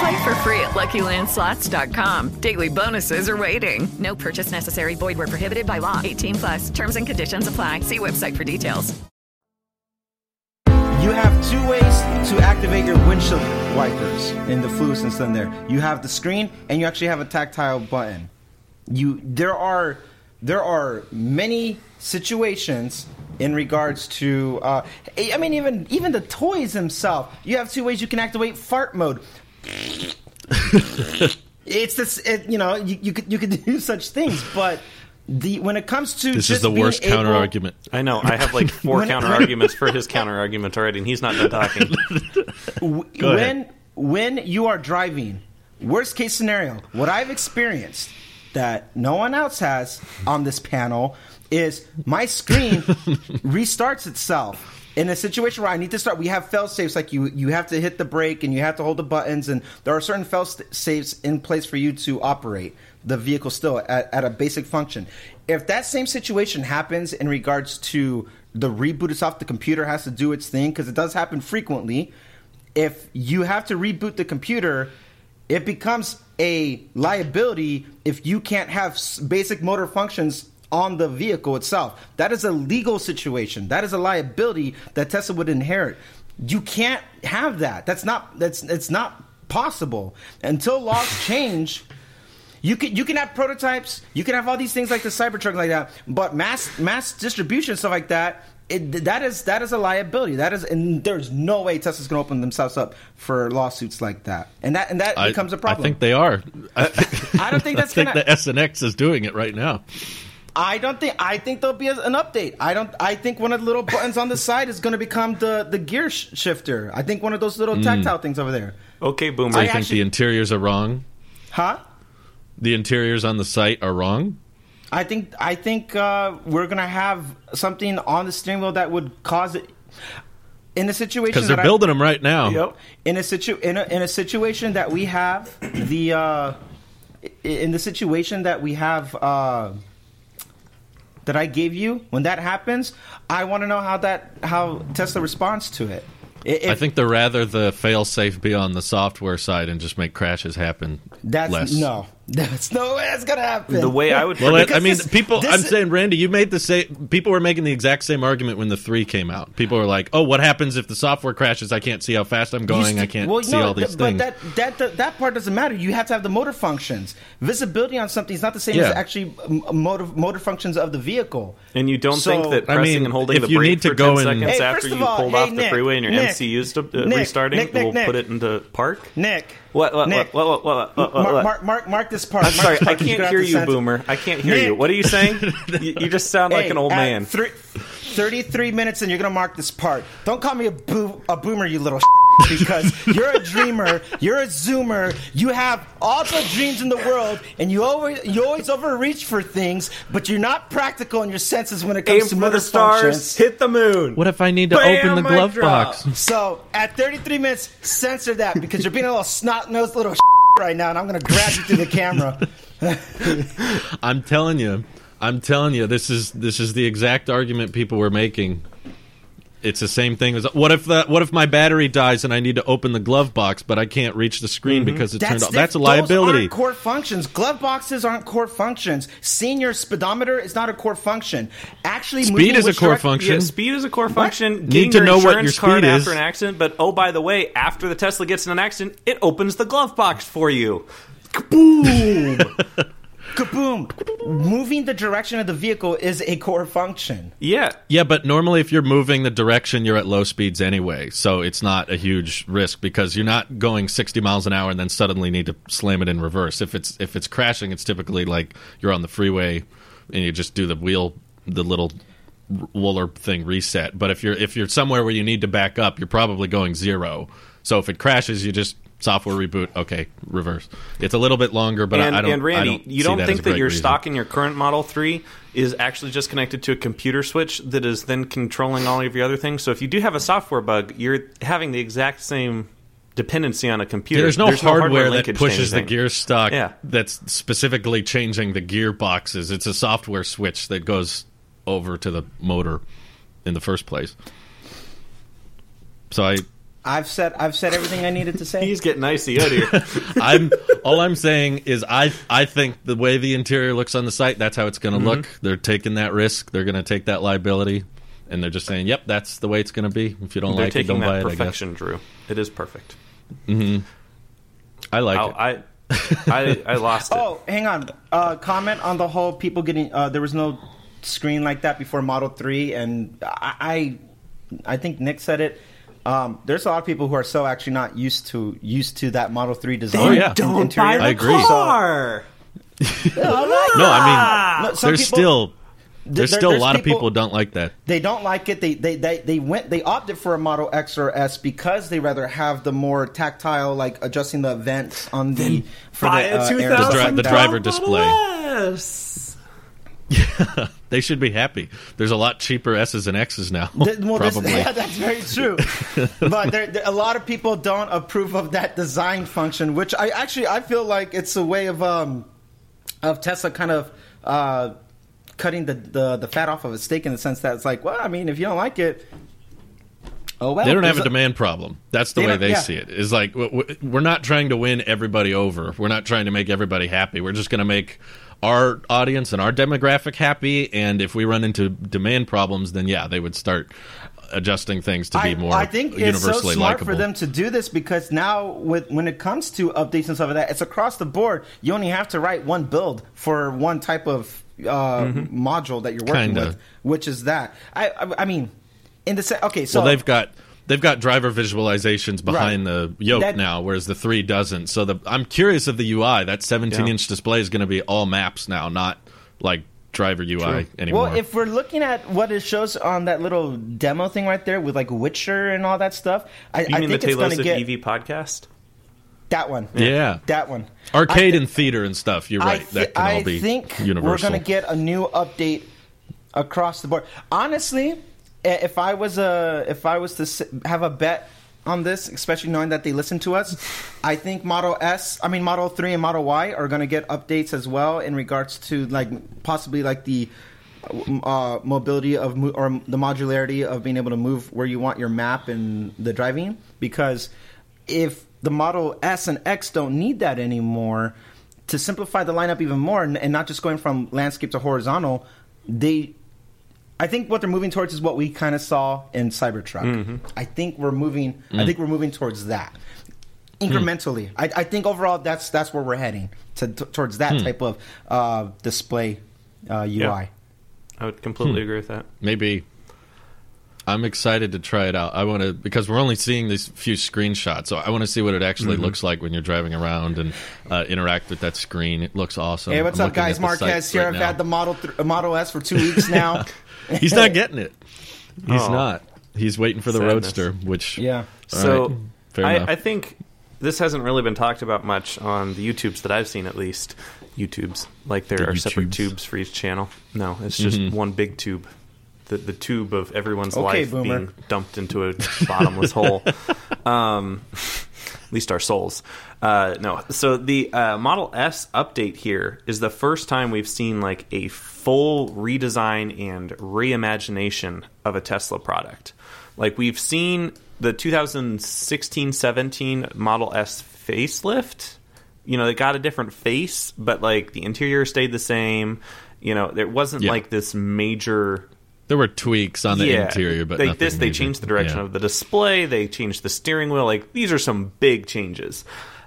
Play for free at LuckyLandSlots.com. Daily bonuses are waiting. No purchase necessary. Void where prohibited by law. 18 plus. Terms and conditions apply. See website for details. You have two ways to activate your windshield wipers in the fluorescence in there. You have the screen, and you actually have a tactile button. You there are there are many situations in regards to uh, I mean even even the toys themselves. You have two ways you can activate fart mode. It's this it, you know you, you could you could do such things, but the when it comes to This just is the being worst counter argument. I know. I have like four counter arguments for his counter argument already, and he's not done talking. W- Go when when you are driving, worst case scenario, what I've experienced that no one else has on this panel is my screen restarts itself in a situation where I need to start, we have fail safes like you you have to hit the brake and you have to hold the buttons, and there are certain fail safes in place for you to operate the vehicle still at, at a basic function. If that same situation happens in regards to the reboot itself, the computer has to do its thing because it does happen frequently. If you have to reboot the computer, it becomes a liability if you can't have basic motor functions on the vehicle itself. That is a legal situation. That is a liability that Tesla would inherit. You can't have that. That's not that's it's not possible until laws change. You can you can have prototypes. You can have all these things like the Cybertruck like that, but mass mass distribution stuff like that. It, that is that is a liability. That is, and there's no way Tesla's going to open themselves up for lawsuits like that, and that and that I- becomes a problem. I think they are. I, I don't think that's I think gonna- the SNX is doing it right now. I don't think. I think there'll be a, an update. I don't. I think one of the little buttons on the side is going to become the the gear sh- shifter. I think one of those little Mm. tactile things over there. Okay, boomer. So you I think actually- the interiors are wrong? Huh? The interiors on the site are wrong? I think. I think uh, we're going to have something on the steering wheel that would cause it. In a situation Because they're that I- building them right now. Yep. in a situ in a, in a situation that we have the uh, i- in the situation that we have uh, that I gave you when that happens, I want to know how that how Tesla responds to it. I- I think they'd rather the fail safe be on the software side and just make crashes happen that's less. no, that's no way that's gonna happen. The way I would Well, I- I mean, this- people. this- I'm saying, Randy, you made the same. People were making the exact same argument when the three came out. People were like, "Oh, what happens if the software crashes? I can't see how fast I'm going. st- I can't well, see no, all these th- things." But that, that that that part doesn't matter. You have to have the motor functions. Visibility on something is not the same Yeah. as actually motor motor functions of the vehicle. And you don't So- think that I pressing mean, and holding if the you brake need to for go 10 and- seconds Hey, after first you all, pulled hey, off the freeway and your Nick, MCU st- uh, Nick, restarting Nick, Nick, will Nick. put it into park? Nick, What? What? Nick. What? What? What? What? what, what, mark, mark, mark, this part. I'm Mark sorry, I part, 'cause you're can't gonna hear you, Boomer. I can't hear Nick. you. What are you saying? you, you just sound like Hey, an old man. three- 33 minutes and you're gonna mark this part. Don't call me a, boo- a boomer, you little because you're a dreamer, you're a zoomer, you have all the dreams in the world, and you always you always overreach for things, but you're not practical in your senses when it comes Aim to for motor the stars, functions. hit the moon. what if I need to Bam, open the glove box? So at 33 minutes, censor that because you're being a little snot nosed little right now, and I'm gonna grab you through the camera. I'm telling you, I'm telling you, this is this is the exact argument people were making. It's the same thing as what if that what if my battery dies and I need to open the glove box but I can't reach the screen mm-hmm. because it turned off. That's a Those liability. aren't core functions. Glove boxes aren't core functions. Senior speedometer is not a core function. Actually, Speed is a core direct- function. Yeah, speed is a core function. Need Getting to your know what insurance your card is after an accident, but oh, by the way, after the Tesla gets in an accident, it opens the glove box for you. Boom! Kaboom! Moving the direction of the vehicle is a core function. Yeah, Yeah, but normally if you're moving the direction, you're at low speeds anyway, so it's not a huge risk because you're not going 60 miles an hour and then suddenly need to slam it in reverse. If it's if it's crashing, it's typically like you're on the freeway and you just do the wheel, the little roller thing reset. But if you're if you're somewhere where you need to back up, you're probably going zero. So if it crashes, you just software reboot. Okay, reverse. It's a little bit longer, but and, I, I don't. and Randy, I don't you don't that think that your reason. stalk in your current Model 3 is actually just connected to a computer switch that is then controlling all of your other things? So if you do have a software bug, you're having the exact same dependency on a computer. There's no hardware, that pushes the gear stalk Yeah. that's specifically changing the gear boxes. It's a software switch that goes over to the motor in the first place. So I, I've said I've said everything I needed to say. He's getting icy out here. I'm all I'm saying is I I think the way the interior looks on the site, that's how it's going to Mhm. look. They're taking that risk. They're going to take that liability, and they're just saying, "Yep, that's the way it's going to be. If you don't They're like it, don't buy that it." I guess. perfection, Drew. It is perfect. hmm I like I'll- it. I, I, I lost it. Oh, hang on. Uh, comment on the whole people getting. Uh, there was no screen like that before Model Three, and I, I, I think Nick said it. Um, there's a lot of people who are so actually not used to used to that Model Three design. Oh, yeah. Don't interior. buy the I agree. car. no, I mean, No, some there's people- still there's there- still a there's lot of people- people don't like that. They don't like it. They, they they they went. They opted for a Model X or S because they rather have the more tactile, like adjusting the vents on the for buy the, a uh, The dri- the driver Model display. S. they should be happy. There's a lot cheaper S's and X's now. Well, probably. yeah, that's very true. but there, there- a lot of people don't approve of that design function, which I actually I feel like it's a way of um of Tesla kind of uh cutting the, the the fat off of a steak in the sense that it's like, well, I mean, if you don't like it, oh well. they don't have a There's demand problem. That's the They way they yeah. see it. Is like we're not trying to win everybody over. We're not trying to make everybody happy. We're just going to make our audience and our demographic happy. And if we run into demand problems, then yeah, they would start adjusting things to be I, more I think it's so smart likable. for them to do this because now, with when it comes to updates and stuff like that, it's across the board. You only have to write one build for one type of uh, module that you're working Kinda. with, which is that. I, I, I mean, in the se- okay, so well, they've got they've got driver visualizations behind Right. the yoke That- now, whereas the three doesn't. So the I'm curious of the UI. That 17 Yeah. inch display is going to be all maps now, not like driver UI anymore. Well, if we're looking at what it shows on that little demo thing right there with like Witcher and all that stuff, I, You I mean the think it's going Taylor's to get EV podcast? that one. Yeah. that one. Arcade I and theater and stuff. You're right. thi- that can all I be think universal. we're going to get a new update across the board. Honestly, i- if I was a if I was to have a bet on this, especially knowing that they listen to us, I think Model S, I mean Model 3 and Model Y are going to get updates as well in regards to like possibly like the uh, mobility of mo- or the modularity of being able to move where you want your map and the driving. Because if the Model S and X don't need that anymore to simplify the lineup even more and, and not just going from landscape to horizontal, they I think what they're moving towards is what we kind of saw in Cybertruck. Mhm. I think we're moving. I Mm. think we're moving towards that incrementally. I, I think overall that's that's where we're heading to, t- towards that Hmm. type of uh, display uh, UI. Yeah. I would completely Hmm. agree with that. Maybe. I'm excited to try it out. I want to because we're only seeing these few screenshots, so I want to see what it actually Mhm. looks like when you're driving around and uh, interact with that screen. It looks awesome. Hey, what's I'm up, guys? at the site Marques here. right I've now. had the Model th- Model S for two weeks now. He's not getting it. He's Oh. not. He's waiting for the Sadness. Roadster, which Yeah. So right, fair I. I think this hasn't really been talked about much on the YouTubes that I've seen, at least. YouTubes, like there The are separate tubes for each channel. No, it's just Mhm. one big tube. The the tube of everyone's Okay, life boomer. being dumped into a bottomless hole. Um, at least our souls. Uh, no, so the uh, Model S update here is the first time we've seen like a full redesign and reimagination of a Tesla product. Like we've seen the 2016-17 Model S facelift. You know, it got a different face, but like the interior stayed the same. You know, there wasn't Yeah. like this major there were tweaks on the yeah, interior, but like this, they changed the direction Yeah. of the display. They changed the steering wheel. Like these are some big changes,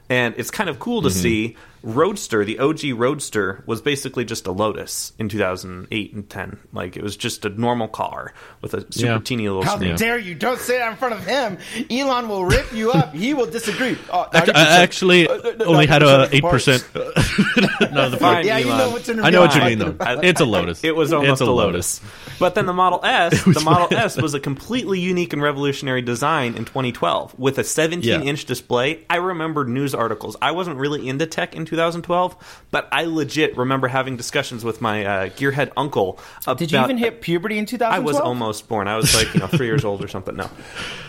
and it's kind of cool to Mhm. see. Roadster, the OG Roadster, was basically just a Lotus in 2008 and 10. Like it was just a normal car with a super Yeah. teeny little. How screen. dare you? Don't say that in front of him. Elon will rip you up. He will disagree. Oh, I, actually Uh, uh, only had a 90% eight parts. percent. no, the Fine, Yeah, you know what's in I know what you mean, though. It's a Lotus. It was almost It's a a Lotus. But then the Model S, the Model S was a completely unique and revolutionary design in 2012 with a 17 inch display. I remember news articles. I wasn't really into tech in 2012, but I legit remember having discussions with my uh, gearhead uncle. About, Did you even hit puberty in 2012? I was almost born. I was like, you know, three years old or something. No.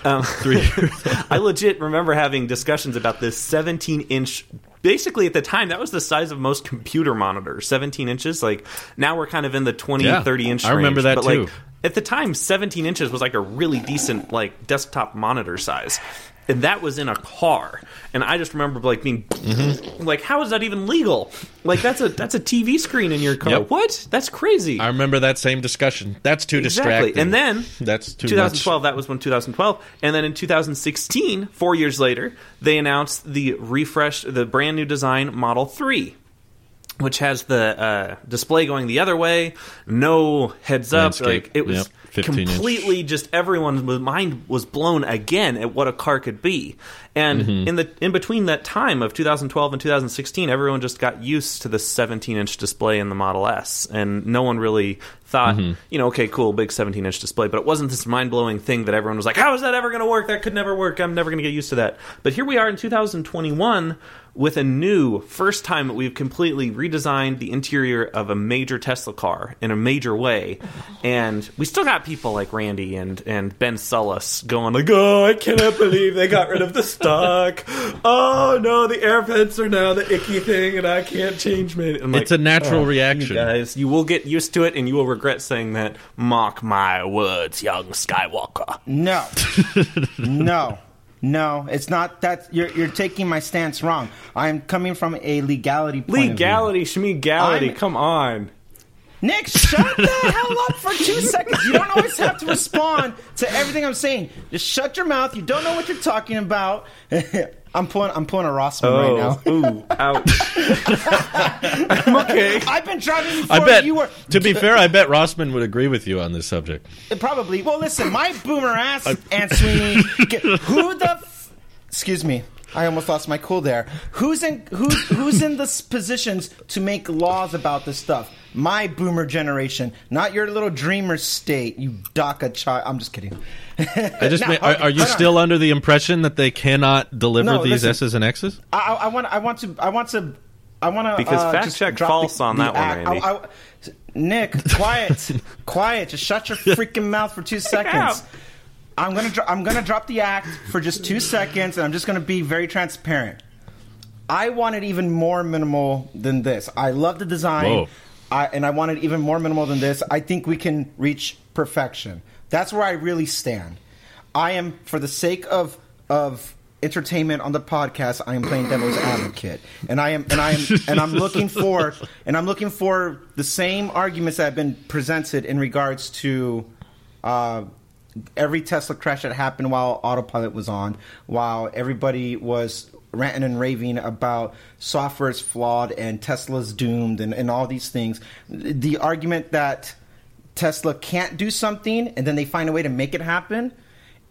Um, Three I legit remember having discussions about this 17 inch. Basically, at the time, that was the size of most computer monitors, 17 inches. Like, now we're kind of in the 20, Yeah, 30 inch I remember range, that but, too. Like, at the time, 17 inches was like a really decent, like, desktop monitor size. And that was in a car. And I just remember, like, being Mm-hmm. like, how is that even legal? Like, that's a that's a TV screen in your car. Yep. What? That's crazy. I remember that same discussion. That's too Exactly. distracting. And then that's too 2012 that was when 2012 and then in 2016 4 years later they announced the refreshed the brand new design model 3 which has the uh, display going the other way no heads up Landscape. like it was Yep. 15 inch. completely just everyone's mind was blown again at what a car could be. And Mhm. in the in between that time of 2012 and 2016 everyone just got used to the 17 inch display in the model s. And no one really thought Mhm. you know okay cool big 17 inch display. But it wasn't this mind-blowing thing that everyone was like how is that ever going to work? That could never work. I'm never going to get used to that. But here we are in 2021 with a new first time that we've completely redesigned the interior of a major Tesla car in a major way, and we still got people like Randy and and Ben Sullins going like, "Oh, I cannot believe they got rid of the stalk. Oh no, the air vents are now the icky thing, and I can't change it." I'm It's a natural "Oh, reaction." you guys. You will get used to it, and you will regret saying that. Mock my words, young Skywalker. No, no, no. It's not that you're you're taking my stance wrong. I'm coming from a legality point of view. Legality, schmegality. Come on. Nick, shut the hell up for two seconds. You don't always have to respond to everything I'm saying. Just shut your mouth. You don't know what you're talking about. I'm pulling. I'm pulling a Rossmann right oh, now. Oh, ooh, ouch. I'm okay. I've been driving before. I bet. you were. to be fair, I bet Rossmann would agree with you on this subject. Probably. Well, listen, my boomer ass, Aunt Sweeney. Who the? F- Excuse me. I almost lost my cool there. Who's in who's who's in the positions to make laws about this stuff? My boomer generation, not your little dreamer state. You DACA child. I'm just kidding. I just Now, ma- are, are you hold on. still under the impression that they cannot deliver No, these listen. S's and X's? I, I, I want. I want to. I want to. I want to. Because uh, fact just check false the- on the that one, Randy. I- I- Nick, quiet, quiet. Just shut your freaking mouth for two seconds. I'm gonna. Dro- I'm gonna drop the act for just two seconds, and I'm just gonna be very transparent. I wanted even more minimal than this. I love the design. I, and I wanted even more minimal than this. I think we can reach perfection. That's where I really stand. I am, for the sake of of entertainment on the podcast, I am playing devil's advocate, and I am and I am and I'm looking for and I'm looking for the same arguments that have been presented in regards to. Uh, every Tesla crash that happened while autopilot was on, while everybody was ranting and raving about software is flawed and Tesla's doomed and, and all these things. The argument that Tesla can't do something and then they find a way to make it happen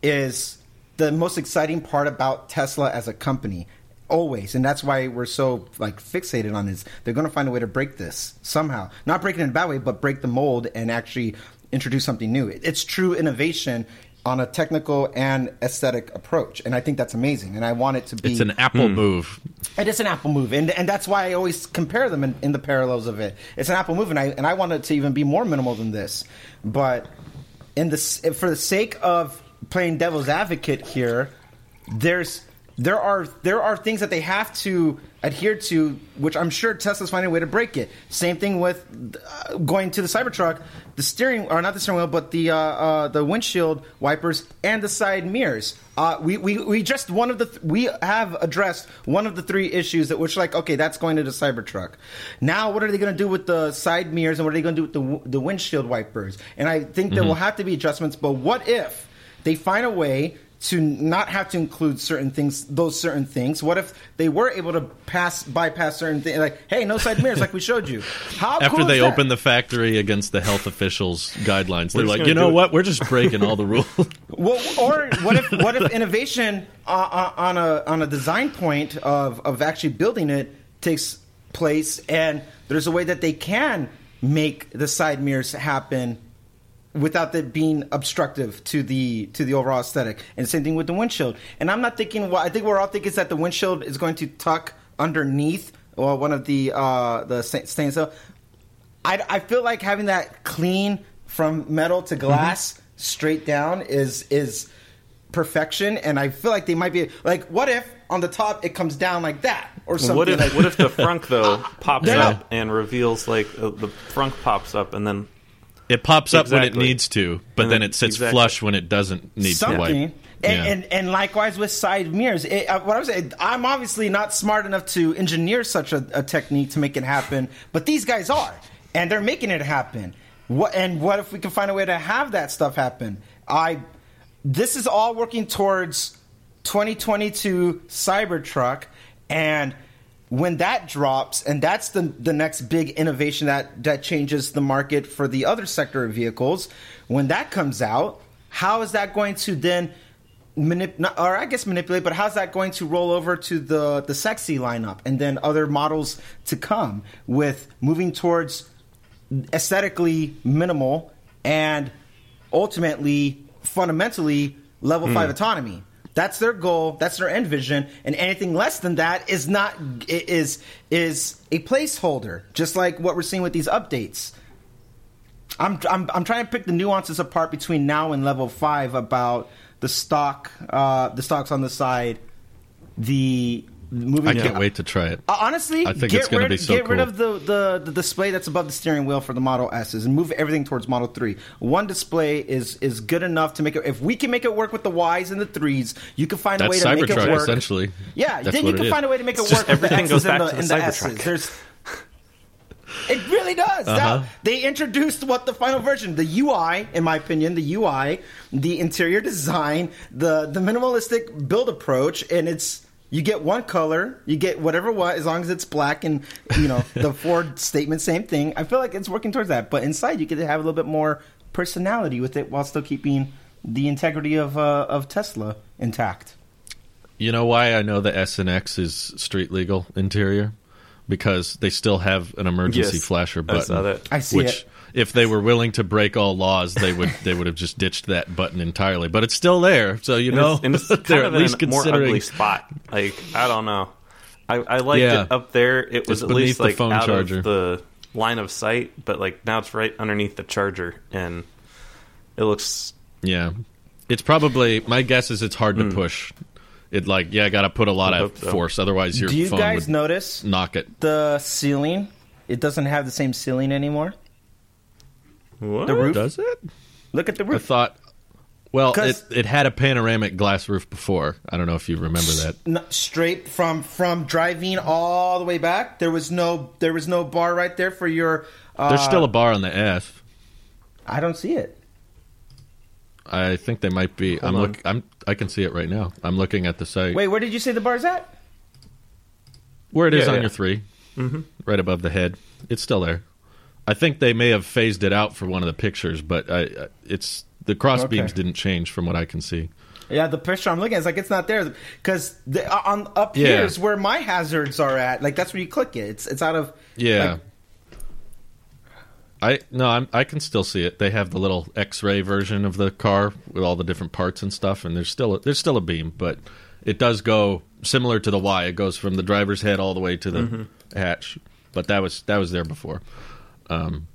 is the most exciting part about Tesla as a company. Always, and that's why we're so like fixated on this. They're going to find a way to break this somehow, not break it in a bad way, but break the mold and actually introduce something new. It's true innovation on a technical and aesthetic approach, and I think that's amazing. And I want it to be. It's an Apple hmm. move. It is an Apple move, and and that's why I always compare them in, in the parallels of it. It's an Apple move, and I and I want it to even be more minimal than this. But in the for the sake of playing devil's advocate here, there's there are there are things that they have to adhere to, which I'm sure Tesla's finding a way to break it. Same thing with uh, going to the Cybertruck, the steering or not the steering wheel, but the uh, uh, the windshield wipers and the side mirrors. Uh, we, we we addressed one of the th- we have addressed one of the three issues that which like okay that's going to the Cybertruck. Now what are they going to do with the side mirrors and what are they going to do with the the windshield wipers? And I think there Mhm. will have to be adjustments. But what if they find a way to not have to include certain things, those certain things. What if they were able to pass bypass certain things, like hey, no side mirrors, like we showed you? How After cool they is that? open the factory against the health officials' guidelines, they're like, you know do it." what? We're just breaking all the rules. Well, or what if what if innovation uh, uh, on a on a design point of of actually building it takes place, and there's a way that they can make the side mirrors happen without it being obstructive to the to the overall aesthetic. And same thing with the windshield. And I'm not thinking. What I think we're all thinking is that the windshield is going to tuck underneath or one of the uh, the sta- stainless steel. I, I feel like having that clean from metal to glass straight down is is perfection, and I feel like they might be like, what if on the top it comes down like that or something? What if like, what if the frunk though pops up and reveals like uh, the frunk pops up and then It pops up when it needs to, but And then then- it sits exactly. flush when it doesn't need to something. wipe. And, Yeah. and and likewise with side mirrors. It, uh, what I'm saying, I'm obviously not smart enough to engineer such a, a technique to make it happen, but these guys are, and they're making it happen. What and what if we can find a way to have that stuff happen? I, this is all working towards 2022 Cybertruck, and when that drops, and that's the the next big innovation that that changes the market for the other sector of vehicles. When that comes out, how is that going to then manip- not, or I guess manipulate, but how's that going to roll over to the the sexy lineup and then other models to come with moving towards aesthetically minimal and ultimately fundamentally level Hmm. 5 autonomy. That's their goal. That's their end vision. And anything less than that is not is is a placeholder. Just like what we're seeing with these updates. I'm I'm I'm trying to pick the nuances apart between now and level five about the stalk, uh, the stalks on the side, the moving. I can't wait to try it. Uh, honestly, I think get it's going to rid, be so get rid of the, the, the display that's above the steering wheel for the Model S's and move everything towards Model Three. One display is is good enough to make it. If we can make it work with the Ys and the threes, you can find a way That's to make it work. essentially. Yeah, That's then you can is. find a way to make it work just with the everything X's goes and back the, to and the the S's. There's it really does. Uh-huh. they introduced what the final version, the UI, in my opinion, the UI, the interior design, the the minimalistic build approach, and it's you get one color, you get whatever what, as long as it's black, and you know the Ford statement, same thing. I feel like it's working towards that, but inside you get to have a little bit more personality with it while still keeping the integrity of uh, of Tesla intact. You know why I know the S and X is street legal interior? Because they still have an emergency Yes, flasher I button. saw that. I see which, it. If they were willing to break all laws, they would they would have just ditched that button entirely. But it's still there, so you And know it's, and it's they're kind at least in a more considering. ugly spot. Like I don't know. I, I liked Yeah. it up there. It was It's at least the like phone out charger. of the line of sight, but like now it's right underneath the charger, and it looks. Yeah, it's probably my guess is it's hard to Hmm. push. It like yeah, I got to put a lot I of hope so. force, otherwise your Do you phone guys would notice knock it. the ceiling? It doesn't have the same ceiling anymore. What The roof. Does it? Look at the roof. I thought. Well, it, 'Cause- it had a panoramic glass roof before. I don't know if you remember that. N- straight from from driving all the way back. There was no there was no bar right there for your. Uh, There's still a bar on the F. I don't see it. I think they might be. I'm on. look. I'm. I can see it right now. I'm looking at the site Wait, where did you say the bar's at? where it is Yeah, on yeah. your 3 mm-hmm. right above the head. It's still there. I think they may have phased it out for one of the pictures, but I, it's the cross Okay. beams didn't change from what I can see. Yeah, the picture I'm looking at is like it's not there because the, on up Yeah. here is where my hazards are at. Like that's where you click it. It's it's out of Yeah. like, I no, I'm, I can still see it. They have the little X-ray version of the car with all the different parts and stuff, and there's still a, there's still a beam, but it does go similar to the Y. It goes from the driver's head all the way to the Mm-hmm. hatch. But that was that was there before. Um,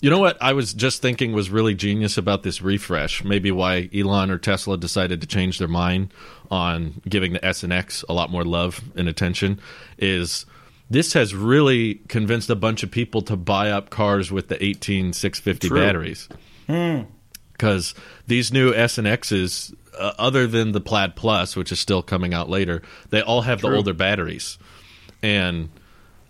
you know what I was just thinking was really genius about this refresh? Maybe why Elon or Tesla decided to change their mind on giving the S and X a lot more love and attention is this has really convinced a bunch of people to buy up cars with the 18650 True. batteries. Because these new S and X's, uh, other than the Plaid Plus, which is still coming out later, they all have the older batteries. And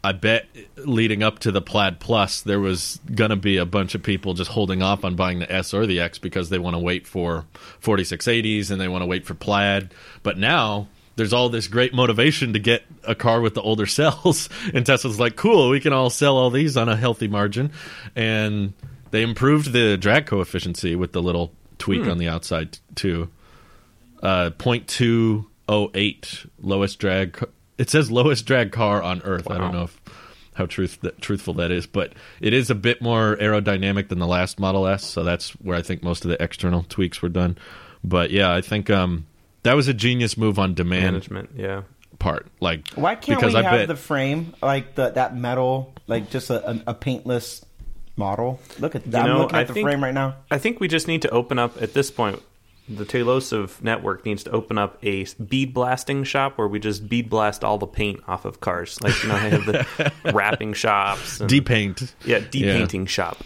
I bet leading up to the Plaid Plus, there was going to be a bunch of people just holding off on buying the S or the X because they want to wait for 4680s and they want to wait for Plaid. But now there's all this great motivation to get a car with the older cells. And Tesla's like, cool, we can all sell all these on a healthy margin. And they improved the drag coefficient with the little tweak Hmm. on the outside, too. Uh, 0.208 lowest drag. Ca- It says lowest drag car on Earth. I don't know if how truth that, truthful that is, but it is a bit more aerodynamic than the last Model S. So that's where I think most of the external tweaks were done. But yeah, I think um, that was a genius move on demand Management, yeah. part. Like why can't because we I have bet the frame like the that metal like just a, a, a paintless model? Look at that. You I'm looking at I the think- frame right now. I think we just need to open up at this point. The Tailosive network needs to open up a bead blasting shop where we just bead blast all the paint off of cars. Like you know, they have the wrapping shops, and, depaint. yeah, depainting shop.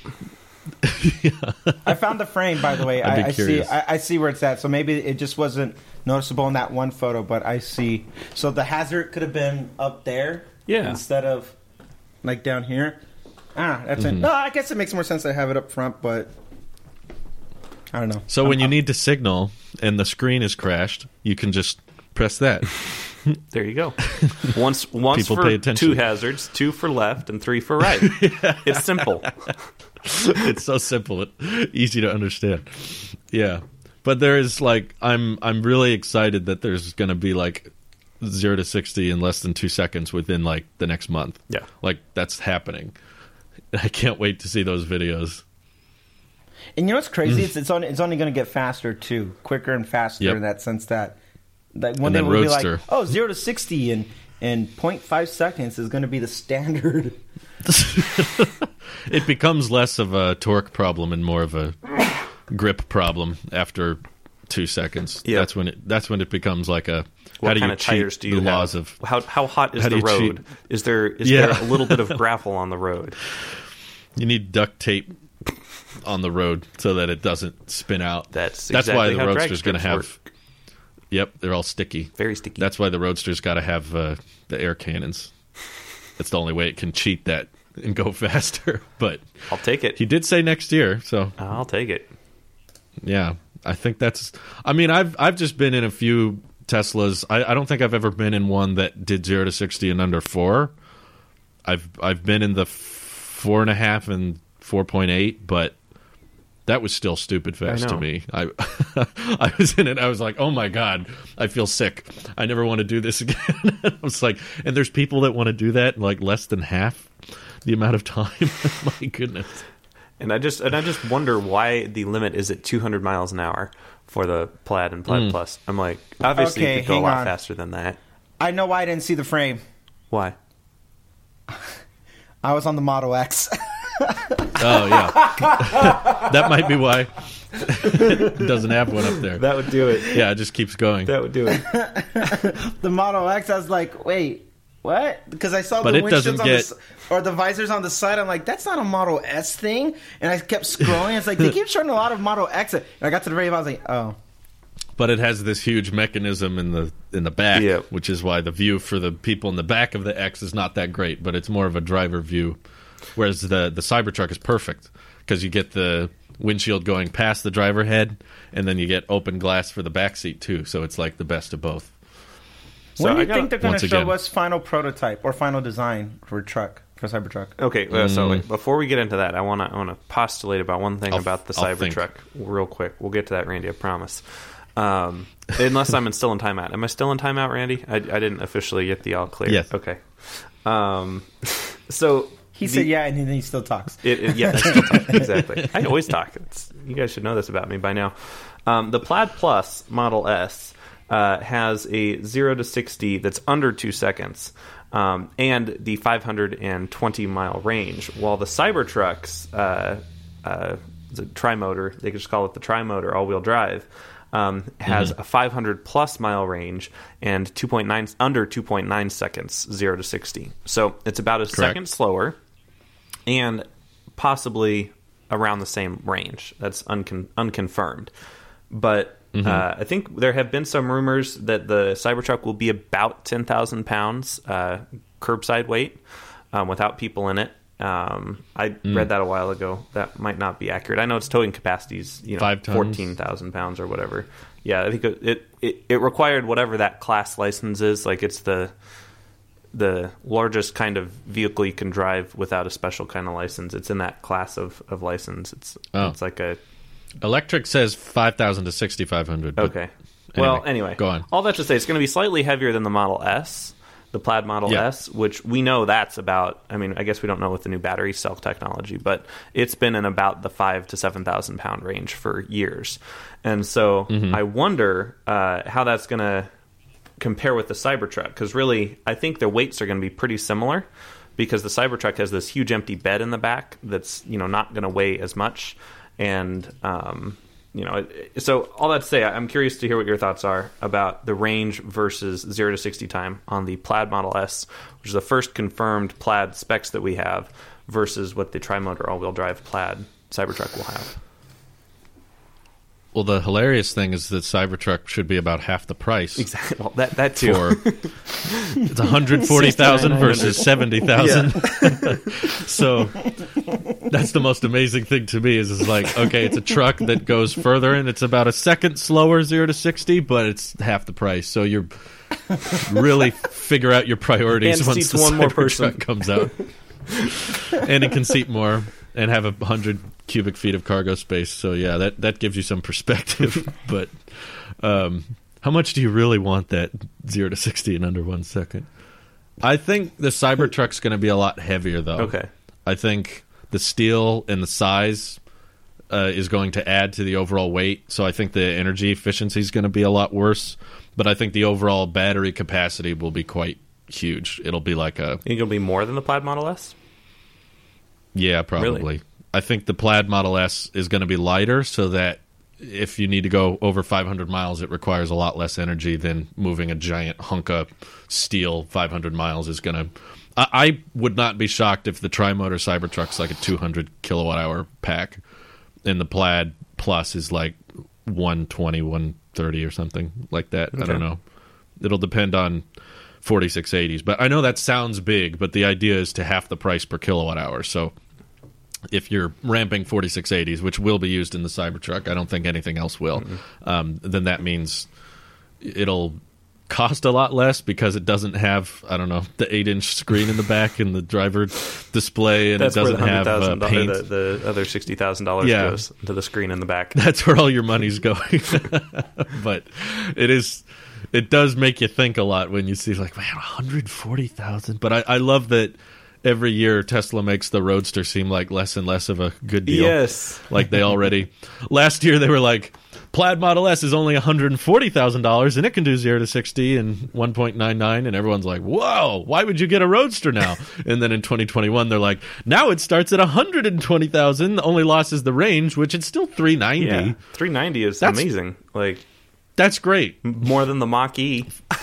I found the frame, by the way. I'd be I, I see. I, I see where it's at. So maybe it just wasn't noticeable in that one photo, but I see. So the hazard could have been up there, Yeah. instead of like down here. Ah, that's Mm-hmm. it. No, I guess it makes more sense to have it up front, but I don't know. So when you need to signal and the screen is crashed, you can just press that. There you go. Once, once People for pay attention. two hazards, two for left, and three for right. It's simple. it's so simple, it, easy to understand. Yeah, but there is like I'm I'm really excited that there's going to be like zero to sixty in less than two seconds within like the next month. Yeah. like that's happening. I can't wait to see those videos. And you know what's crazy? it's it's only it's only going to get faster too, quicker and faster Mm. Yep. in that sense that Like one And day then we'll be like, oh, zero to sixty in in 0.5 seconds is going to be the standard. it becomes less of a torque problem and more of a grip problem after two seconds. Yeah. That's when it. That's when it becomes like a. What how do kind you of tires do you the have? laws of how how hot is how do the you cheat? road? Is there is Yeah. there a little bit of gravel on the road? You need duct tape on the road so that it doesn't spin out. That's that's why the roadster's going to have. Yep, they're all sticky. Very sticky. That's why the roadster's got to have uh, the air cannons. That's the only way it can cheat that and go faster. But I'll take it. he did say next year, so I'll take it. yeah, I think that's. I mean, I've I've just been in a few Teslas. I, I don't think I've ever been in one that did zero to sixty in under four. I've I've been in the four and a half and four point eight, but that was still stupid fast to me. I I was in it. I was like, oh my god, I feel sick. I never want to do this again. I was like, and there's people that want to do that in like less than half the amount of time. my goodness. And I just and I just wonder why the limit is at 200 miles an hour for the Plaid and Plaid Mm. Plus. I'm like, obviously Okay, you could go a lot on. faster than that. I know why I didn't see the frame. Why? I was on the Model X. Oh yeah, that might be why it doesn't have one up there. That would do it. Yeah, it just keeps going. That would do it. the Model X, I was like, wait, what? Because I saw But the it windshields on get- the, or the visors on the side. I'm like, that's not a Model S thing. And I kept scrolling. It's like they keep showing a lot of Model X. And I got to the very end. I was like, oh, but it has this huge mechanism in the in the back, Yep. which is why the view for the people in the back of the X is not that great. But it's more of a driver view, whereas the the Cybertruck is perfect because you get the windshield going past the driver head, and then you get open glass for the back seat too. So it's like the best of both. So when do I you gotta- think they're going to show again- us final prototype or final design for truck for Cybertruck? Okay, uh, so Mm. wait, before we get into that, I want to I want to postulate about one thing I'll- about the I'll think. Cybertruck real quick. We'll get to that, Randy. I promise. Um, unless I'm in still in timeout. Am I still in timeout, Randy? I, I didn't officially get the all clear. Yes. Okay. Um, so He the- said yeah, and then he still talks. It, it, yeah, talk. exactly. I always talk. It's, you guys should know this about me by now. Um, the Plaid Plus Model S uh, has a zero to sixty that's under two seconds, um, and the 520 mile range. While the Cybertruck's uh, uh, tri-motor, they could just call it the tri-motor all-wheel drive. Um, has Mhm. a 500 plus mile range and 2.9 under 2.9 seconds, zero to 60. So it's about a second slower and possibly around the same range. That's uncon- unconfirmed. But Mhm. uh, I think there have been some rumors that the Cybertruck will be about 10,000 pounds uh, curbside weight um, without people in it. Um, I Mm. read that a while ago. That might not be accurate. I know its towing capacities, you know, fourteen thousand pounds or whatever. Yeah, I think it it it required whatever that class license is. Like it's the the largest kind of vehicle you can drive without a special kind of license. It's in that class of, of license. It's Oh. it's like a Electrek says five thousand to sixty five hundred. okay. well, anyway, go on. All that to say, it's going to be slightly heavier than the Model S, the Plaid Model Yeah. S, which we know that's about. I mean, I guess we don't know with the new battery cell technology, but it's been in about the five to seven thousand pound range for years, and so Mhm. I wonder uh, how that's going to compare with the Cybertruck because really, I think the weights are going to be pretty similar because the Cybertruck has this huge empty bed in the back that's you know not going to weigh as much, and um, you know, so all that to say, I'm curious to hear what your thoughts are about the range versus zero to sixty time on the Plaid Model S, which is the first confirmed Plaid specs that we have, versus what the tri-motor all-wheel drive Plaid Cybertruck will have. Well, the hilarious thing is that Cybertruck should be about half the price. Exactly. Well, that that too. For it's one hundred forty thousand versus seventy thousand. so that's the most amazing thing to me is is like okay, it's a truck that goes further and it's about a second slower zero to sixty, but it's half the price. So you're really figure out your priorities And once the one. Cybertruck comes out, and it can seat more and have a hundred cubic feet of cargo space. So yeah, that that gives you some perspective. but um, how much do you really want that zero to sixty in under one second? I think the Cybertruck's going to be a lot heavier, though. Okay. I think the steel and the size uh, is going to add to the overall weight. So I think the energy efficiency is going to be a lot worse. but I think the overall battery capacity will be quite huge. It'll be like a think it'll be more than the Plaid Model S? yeah, probably. Really? I think the Plaid Model S is going to be lighter, so that if you need to go over 500 miles, it requires a lot less energy than moving a giant hunk of steel 500 miles is going to. I, I would not be shocked if the Trimotor Cybertruck's like a 200 kilowatt hour pack, and the Plaid Plus is like 120, 130 or something like that. I don't know. It'll depend on 4680s, but I know that sounds big, but the idea is to half the price per kilowatt hour. So if you're ramping 4680s, which will be used in the Cybertruck, I don't think anything else will, um, then that means it'll cost a lot less because it doesn't have I don't know the eight inch screen in the back and the driver display, and That's it doesn't have uh, paint. the, the other sixty thousand dollars Yeah. goes to the screen in the back. That's where all your money's going. but it is it does make you think a lot when you see like man, 140,000. But I, I love that every year Tesla makes the Roadster seem like less and less of a good deal. Yes. Like they already last year they were like Plaid Model S is only $140,000 and it can do 0 to 60 in 1.99 and everyone's like, "Whoa, why would you get a Roadster now?" and then in 2021 they're like, "Now it starts at 120,000, the only loss is the range, which it's still 390." Yeah, three ninety is That's- amazing. Like That's great. more than the Mach E.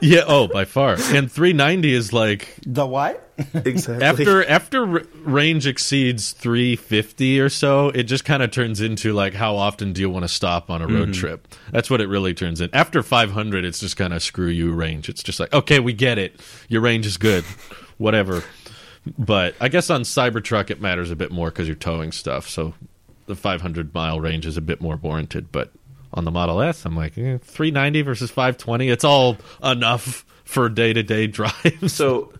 Yeah, oh, by far. And 390 is like The what? Exactly. after after range exceeds 350 or so, it just kind of turns into like how often do you want to stop on a road mm-hmm. trip? That's what it really turns in. After 500, it's just kind of screw you range. It's just like, okay, we get it. Your range is good. Whatever. But I guess on Cybertruck it matters a bit more cuz you're towing stuff. So the 500 mile range is a bit more warranted, but on the Model S, I'm like, eh, 390 versus 520, it's all enough for day-to-day drives. So,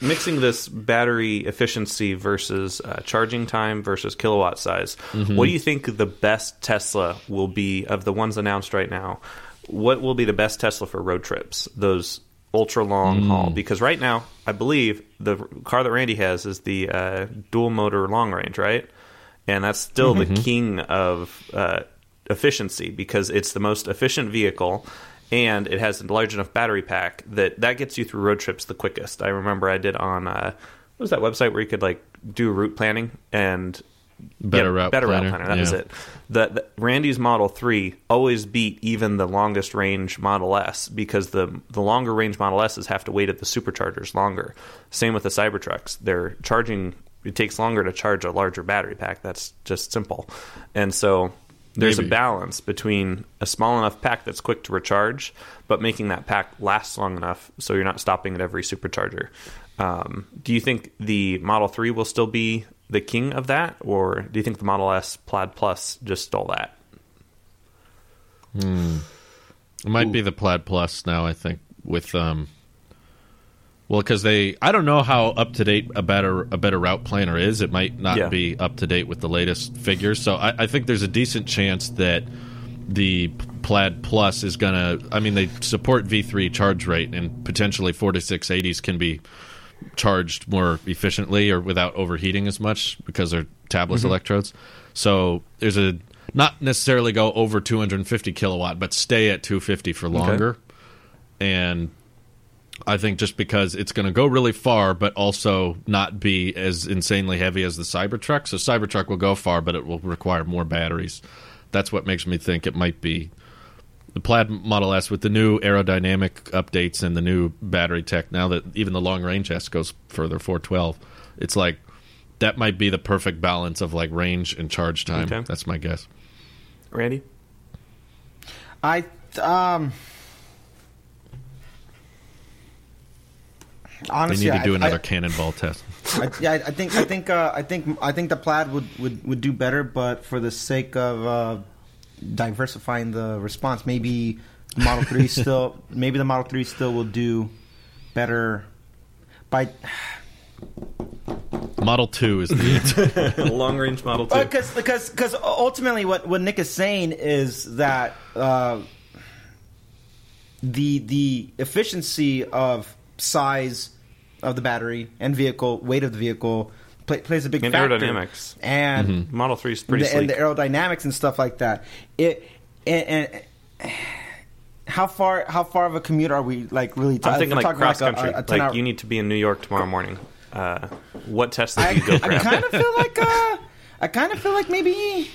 mixing this battery efficiency versus uh, charging time versus kilowatt size, Mm-hmm. what do you think the best Tesla will be of the ones announced right now? What will be the best Tesla for road trips? Those ultra long Mm. haul? Because right now, I believe the car that Randy has is the uh, dual motor long range, right? And that's still Mm-hmm. the king of uh, efficiency because it's the most efficient vehicle and it has a large enough battery pack that that gets you through road trips the quickest. I remember I did on uh, what was that website where you could like do route planning and Better Route better Planner, route planner. That was it. The, the Randy's Model Three always beat even the longest range Model S because the the longer range Model S's have to wait at the superchargers longer. Same with the Cybertrucks. They're charging. It takes longer to charge a larger battery pack. That's just simple. And so there's Maybe. a balance between a small enough pack that's quick to recharge, but making that pack last long enough so you're not stopping at every supercharger. Um, do you think the Model 3 will still be the king of that, or do you think the Model S Plaid Plus just stole that? It might be the Plaid Plus now. I think with um, well, because they I don't know how up to date a better a better route planner is. It might not Yeah. be up to date with the latest figures. So I, I think there's a decent chance that the Plaid Plus is gonna. I mean, they support V3 charge rate, and potentially 4680s can be charged more efficiently or without overheating as much because they're tabless mm-hmm. electrodes. So there's a not necessarily go over 250 kilowatt, but stay at 250 for longer. And I think just because it's going to go really far, but also not be as insanely heavy as the Cybertruck. So Cybertruck will go far, but it will require more batteries. That's what makes me think it might be the Plaid Model S with the new aerodynamic updates and the new battery tech. Now that even the long range S goes further, 412, it's like that might be the perfect balance of like range and charge time. Okay. That's my guess. Randy? I um. Honestly, they need to do I- another I, cannonball test. I, yeah, I think I think uh, I think I think the plaid would, would, would do better, but for the sake of uh, diversifying the response, maybe the Model Three still maybe the Model Three still will do better. By Model 2 is the. Long range Model 2. because because because ultimately what, what Nick is saying is that uh, the the efficiency of size of the battery and vehicle weight of the vehicle play, plays a big And factor. aerodynamics. and Model 3 is pretty the, sleek. and the aerodynamics and stuff like that. It and, and how far how far of a commute are we like really? I'm thinking like talking cross a- country. a- a like hour- you need to be in New York tomorrow morning. Uh, what Tesla do you go I grab? kind of feel like uh, I kind of feel like maybe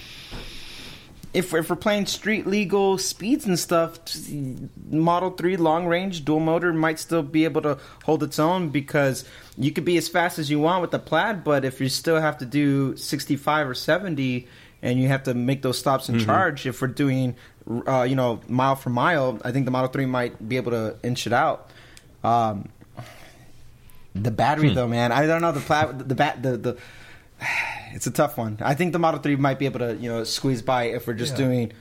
if if we're playing street legal speeds and stuff, Model Three long range dual motor might still be able to hold its own because you could be as fast as you want with the Plaid, but if you still have to do sixty five or seventy and you have to make those stops and Mhm. charge, if we're doing uh, you know mile for mile, I think the Model Three might be able to inch it out. Um, the battery, Hmm. though, man, I don't know the plat the bat the the. It's a tough one. I think the Model Three might be able to you know squeeze by if we're just Yeah. doing.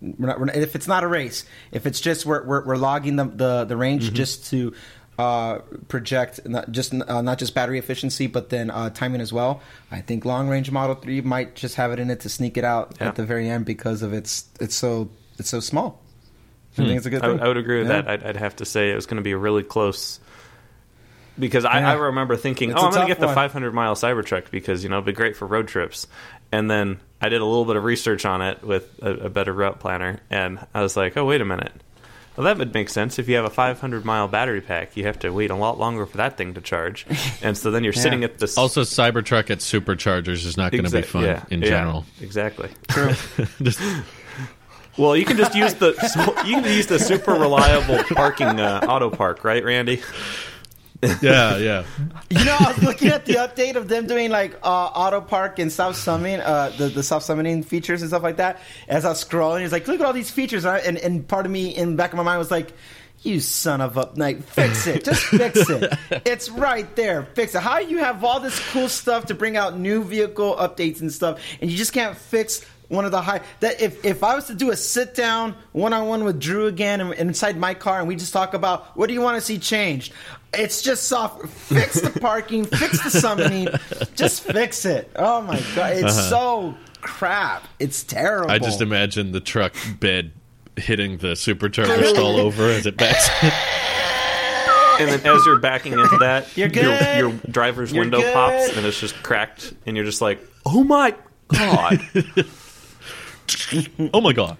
We're not, we're not, if it's not a race, if it's just we're we're, we're logging the the, the range Mm-hmm. just to uh, project not just uh, not just battery efficiency, but then uh, timing as well. I think long range Model Three might just have it in it to sneak it out Yeah. at the very end because of its it's so it's so small. I Hmm. think it's a good I. I would agree with Yeah. that. I'd, I'd have to say it was going to be a really close. Because I, Yeah. I remember thinking, It's oh, a I'm going to get the one. 500 mile Cybertruck because you know it'd be great for road trips. And then I did a little bit of research on it with a, a better route planner, and I was like, oh, wait a minute. Well, that would make sense. If you have a 500 mile battery pack, you have to wait a lot longer for that thing to charge, and so then you're sitting at this. Also, Cybertruck at superchargers is not going to be fun yeah, in yeah, general. Exactly. Just- Well, you can just use the you can use the super reliable parking uh, auto park, right, Randy? yeah, yeah. You know, I was looking at the update of them doing like uh, auto park and self summoning, uh, the the self summoning features and stuff like that. As I was scrolling, it's like, look at all these features, and, I- and and part of me in the back of my mind was like. You son of a like, fix it. Just fix it. It's right there. Fix it. How you have all this cool stuff to bring out new vehicle updates and stuff, and you just can't fix one of the high that if if I was to do a sit down one on one with Drew again and, and inside my car and we just talk about what do you want to see changed, it's just soft. Fix the parking, fix the summoning, just fix it. Oh my god, it's Uh-huh. so crap. It's terrible. I just imagine the truck bed hitting the supercharger stall over as it backs. And then as you're backing into that, You're Your, good. your driver's You're window good. pops and it's just cracked, and you're just like, "Oh my god! oh my god!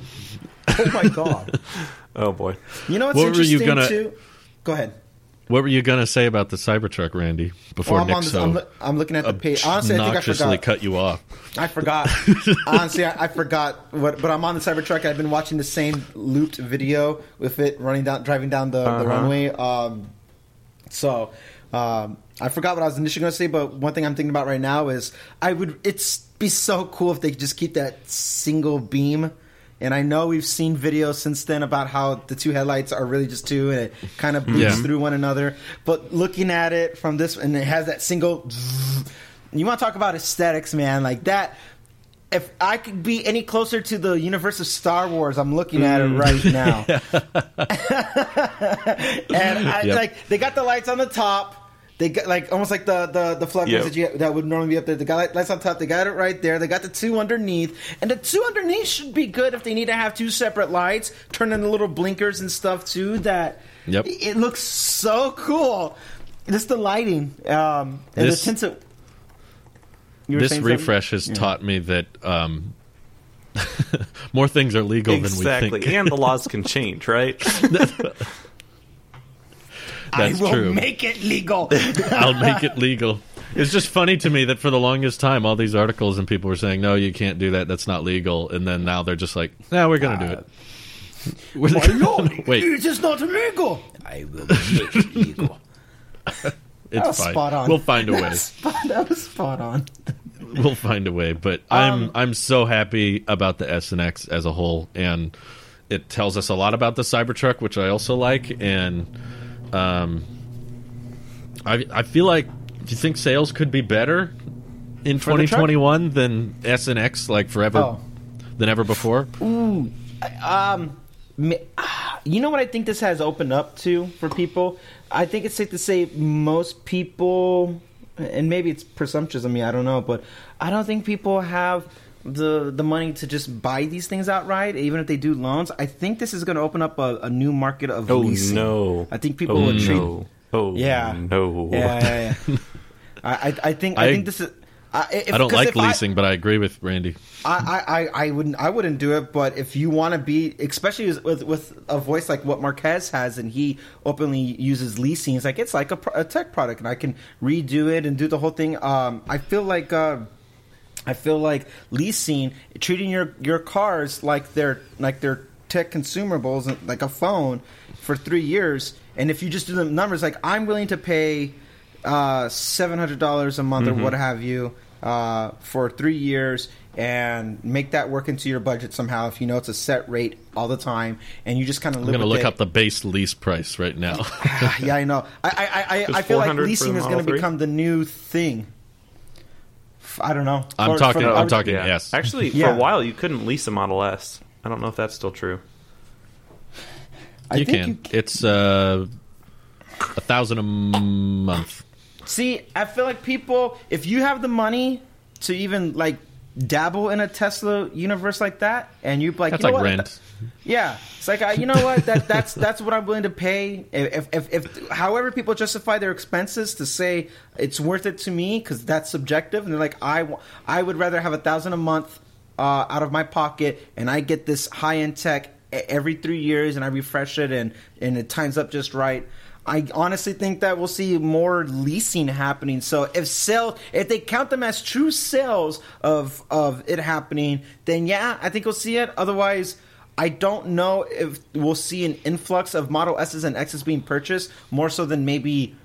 Oh my god. oh boy!" You know what's What were you interesting gonna- too? Go ahead. What were you going to say about the Cybertruck, Randy? Before Well, I'm, Nick on this, so I'm, loo- I'm looking at the page. Honestly, I think I forgot. cut you off. I forgot. Honestly, I, I forgot. What, but I'm on the Cybertruck. I've been watching the same looped video with it running down, driving down the, the Uh-huh. runway. Um, so um, I forgot what I was initially going to say. But one thing I'm thinking about right now is I would. It's be so cool if they could just keep that single beam. And I know we've seen videos since then about how the two headlights are really just two, and it kind of bleeds Yeah. through one another. But looking at it from this, and it has that single. You want to talk about aesthetics, man? Like that. If I could be any closer to the universe of Star Wars, I'm looking at it mm. right now. and I, Yep. like they got the lights on the top. They got like almost like the the the floodlights Yep. that you that would normally be up there. They got light- lights on top. They got it right there. They got the two underneath, and the two underneath should be good if they need to have two separate lights. Turn in the little blinkers and stuff too. That Yep. it looks so cool. Just the lighting um, and This- the tints of. This saying something? refresh has Yeah. taught me that um, more things are legal than we think. and the laws can change, right? That's I will true. make it legal. I'll make it legal. It's just funny to me that for the longest time, all these articles and people were saying, "No, you can't do that. That's not legal." And then now they're just like, "No, we're going to do it." We're Why not? Wait, It is not illegal. I will make it legal. it's that was fine. spot on. We'll find a That way. was spot- that was spot on. We'll find a way. But Um, I'm I'm so happy about the S and X as a whole, and it tells us a lot about the Cybertruck, which I also like. And um, I I feel like do you think sales could be better in For the truck? 2021 than S and X like forever Oh. than ever before? Ooh, um, ma- ah, you know what I think this has opened up to for people. I think it's safe to say most people, and maybe it's presumptuous of me. I don't know, but I don't think people have the the money to just buy these things outright, even if they do loans. I think this is going to open up a, a new market of Oh leasing. no! I think people oh, will treat. no. Oh Yeah. no! Yeah, yeah, yeah. I, I, I think I, I- think this is. I, if, I don't like if I- leasing, but I agree with Randy. I, I, I- I wouldn't I wouldn't do it, but if you want to be, especially with with a voice like what Marques has, and he openly uses leasing, it's like it's like a, a tech product, and I can redo it and do the whole thing. Um, I feel like uh, I feel like leasing, treating your your cars like they're like they're tech consumables, like a phone, for three years, and if you just do the numbers, like I'm willing to pay uh, seven hundred dollars a month Mhm. or what have you uh, for three years and make that work into your budget somehow if you know it's a set rate all the time and you just kind of I'm going to look it. up the base lease price right now. yeah i know i i i, I feel like leasing is going to become the new thing i don't know I'm talking- for- I'm talking- Yeah. yes. Actually, for a while you couldn't lease a Model S. I don't know if that's still true. I you think can. It's uh, a thousand a month. See, I feel like people, if you have the money to even like dabble in a Tesla universe like that, and you like, That's you know like what? rent. Yeah, it's like I, you know what that that's that's what I'm willing to pay. If, if if however people justify their expenses to say it's worth it to me because that's subjective, and they're like I I would rather have a thousand a month uh, out of my pocket, and I get this high end tech every three years, and I refresh it, and and it times up just right. I honestly think that we'll see more leasing happening. So if sale, if they count them as true sales of of it happening, then yeah, I think we'll see it. Otherwise, I don't know if we'll see an influx of Model S's and X's being purchased more so than maybe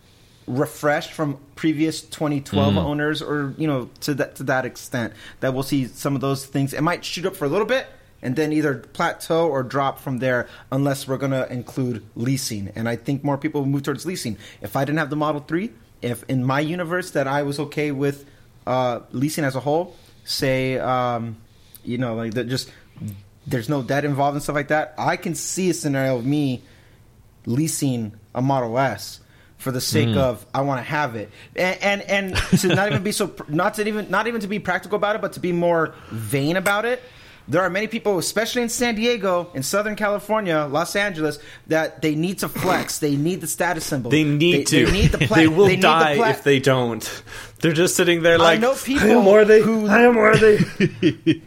refreshed from previous 2012 Mm. owners, or you know, to that to that extent that we'll see some of those things. It might shoot up for a little bit and then either plateau or drop from there unless we're going to include leasing. And I think more people will move towards leasing. If I didn't have the Model 3, if in my universe that I was okay with uh, leasing as a whole, say, um, you know, like that just there's no debt involved and stuff like that, I can see a scenario of me leasing a Model S for the sake Mm. of I want to have it, and, and and to not even be so not to even not even to be practical about it, but to be more vain about it. There are many people, especially in San Diego, in Southern California, Los Angeles, that they need to flex. They need the status symbol. They need to. They need the pla- they will they need the die pla- if they don't. They're just sitting there like I know people I am worthy. who I am worthy.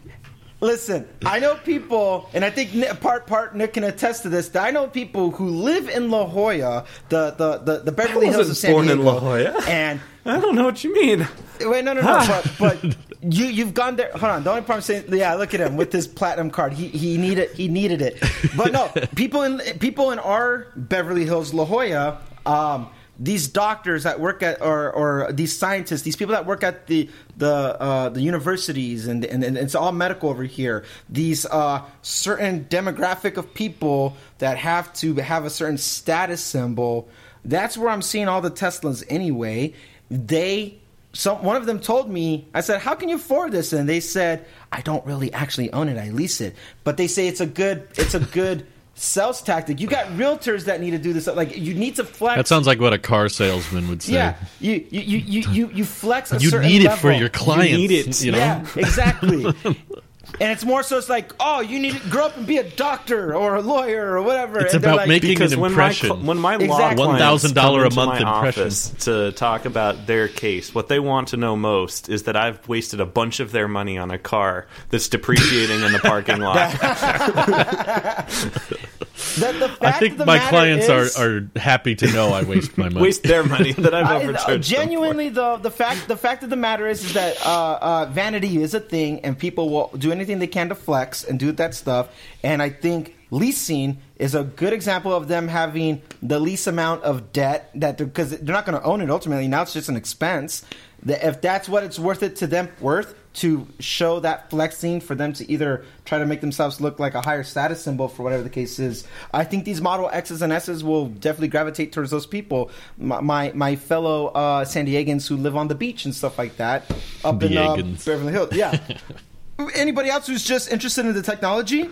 Listen, I know people, and I think part part Nick can attest to this. That I know people who live in La Jolla, the the the, the Beverly Hills of San born in Diego, La Jolla. and I don't know what you mean. Wait, no, no, no. but but you you've gone there. Hold on. The only problem is saying, yeah, look at him with his platinum card. He he needed he needed it. But no, people in people in our Beverly Hills, La Jolla. Um, these doctors that work at, or, or these scientists, these people that work at the the uh, the universities, and, and and it's all medical over here. These uh, certain demographic of people that have to have a certain status symbol. That's where I'm seeing all the Teslas anyway. They some one of them told me i said how can you afford this and they said i don't really actually own it i lease it but they say it's a good it's a good sales tactic you got realtors that need to do this like you need to flex That sounds like what a car salesman would say. yeah you you you you you, you flex a You certain need it level. for your clients. You need it, You know? yeah exactly and it's more so it's like oh you need to grow up and be a doctor or a lawyer or whatever It's and about like, making because an when my impression. when my law Exactly. clients $1,000 a month my impression. office to talk about their case, what they want to know most is that I've wasted a bunch of their money on a car that's depreciating in the parking lot. that the fact I think the my clients is- are, are happy to know I waste my money. Waste their money that I've I- overcharged. uh, genuinely, though, the fact the fact of the matter is, is that uh, uh, vanity is a thing, and people will do anything they can to flex and do that stuff. And I think leasing is a good example of them having the least amount of debt that because they're, not going to own it ultimately. Now it's just an expense. That if that's what it's worth it to them worth to show that flexing for them to either try to make themselves look like a higher status symbol for whatever the case is. I think these Model X's and S's will definitely gravitate towards those people. My my, my fellow uh, San Diegans who live on the beach and stuff like that up in uh, Diegans. Beverly Hills. Yeah. Anybody else who's just interested in the technology?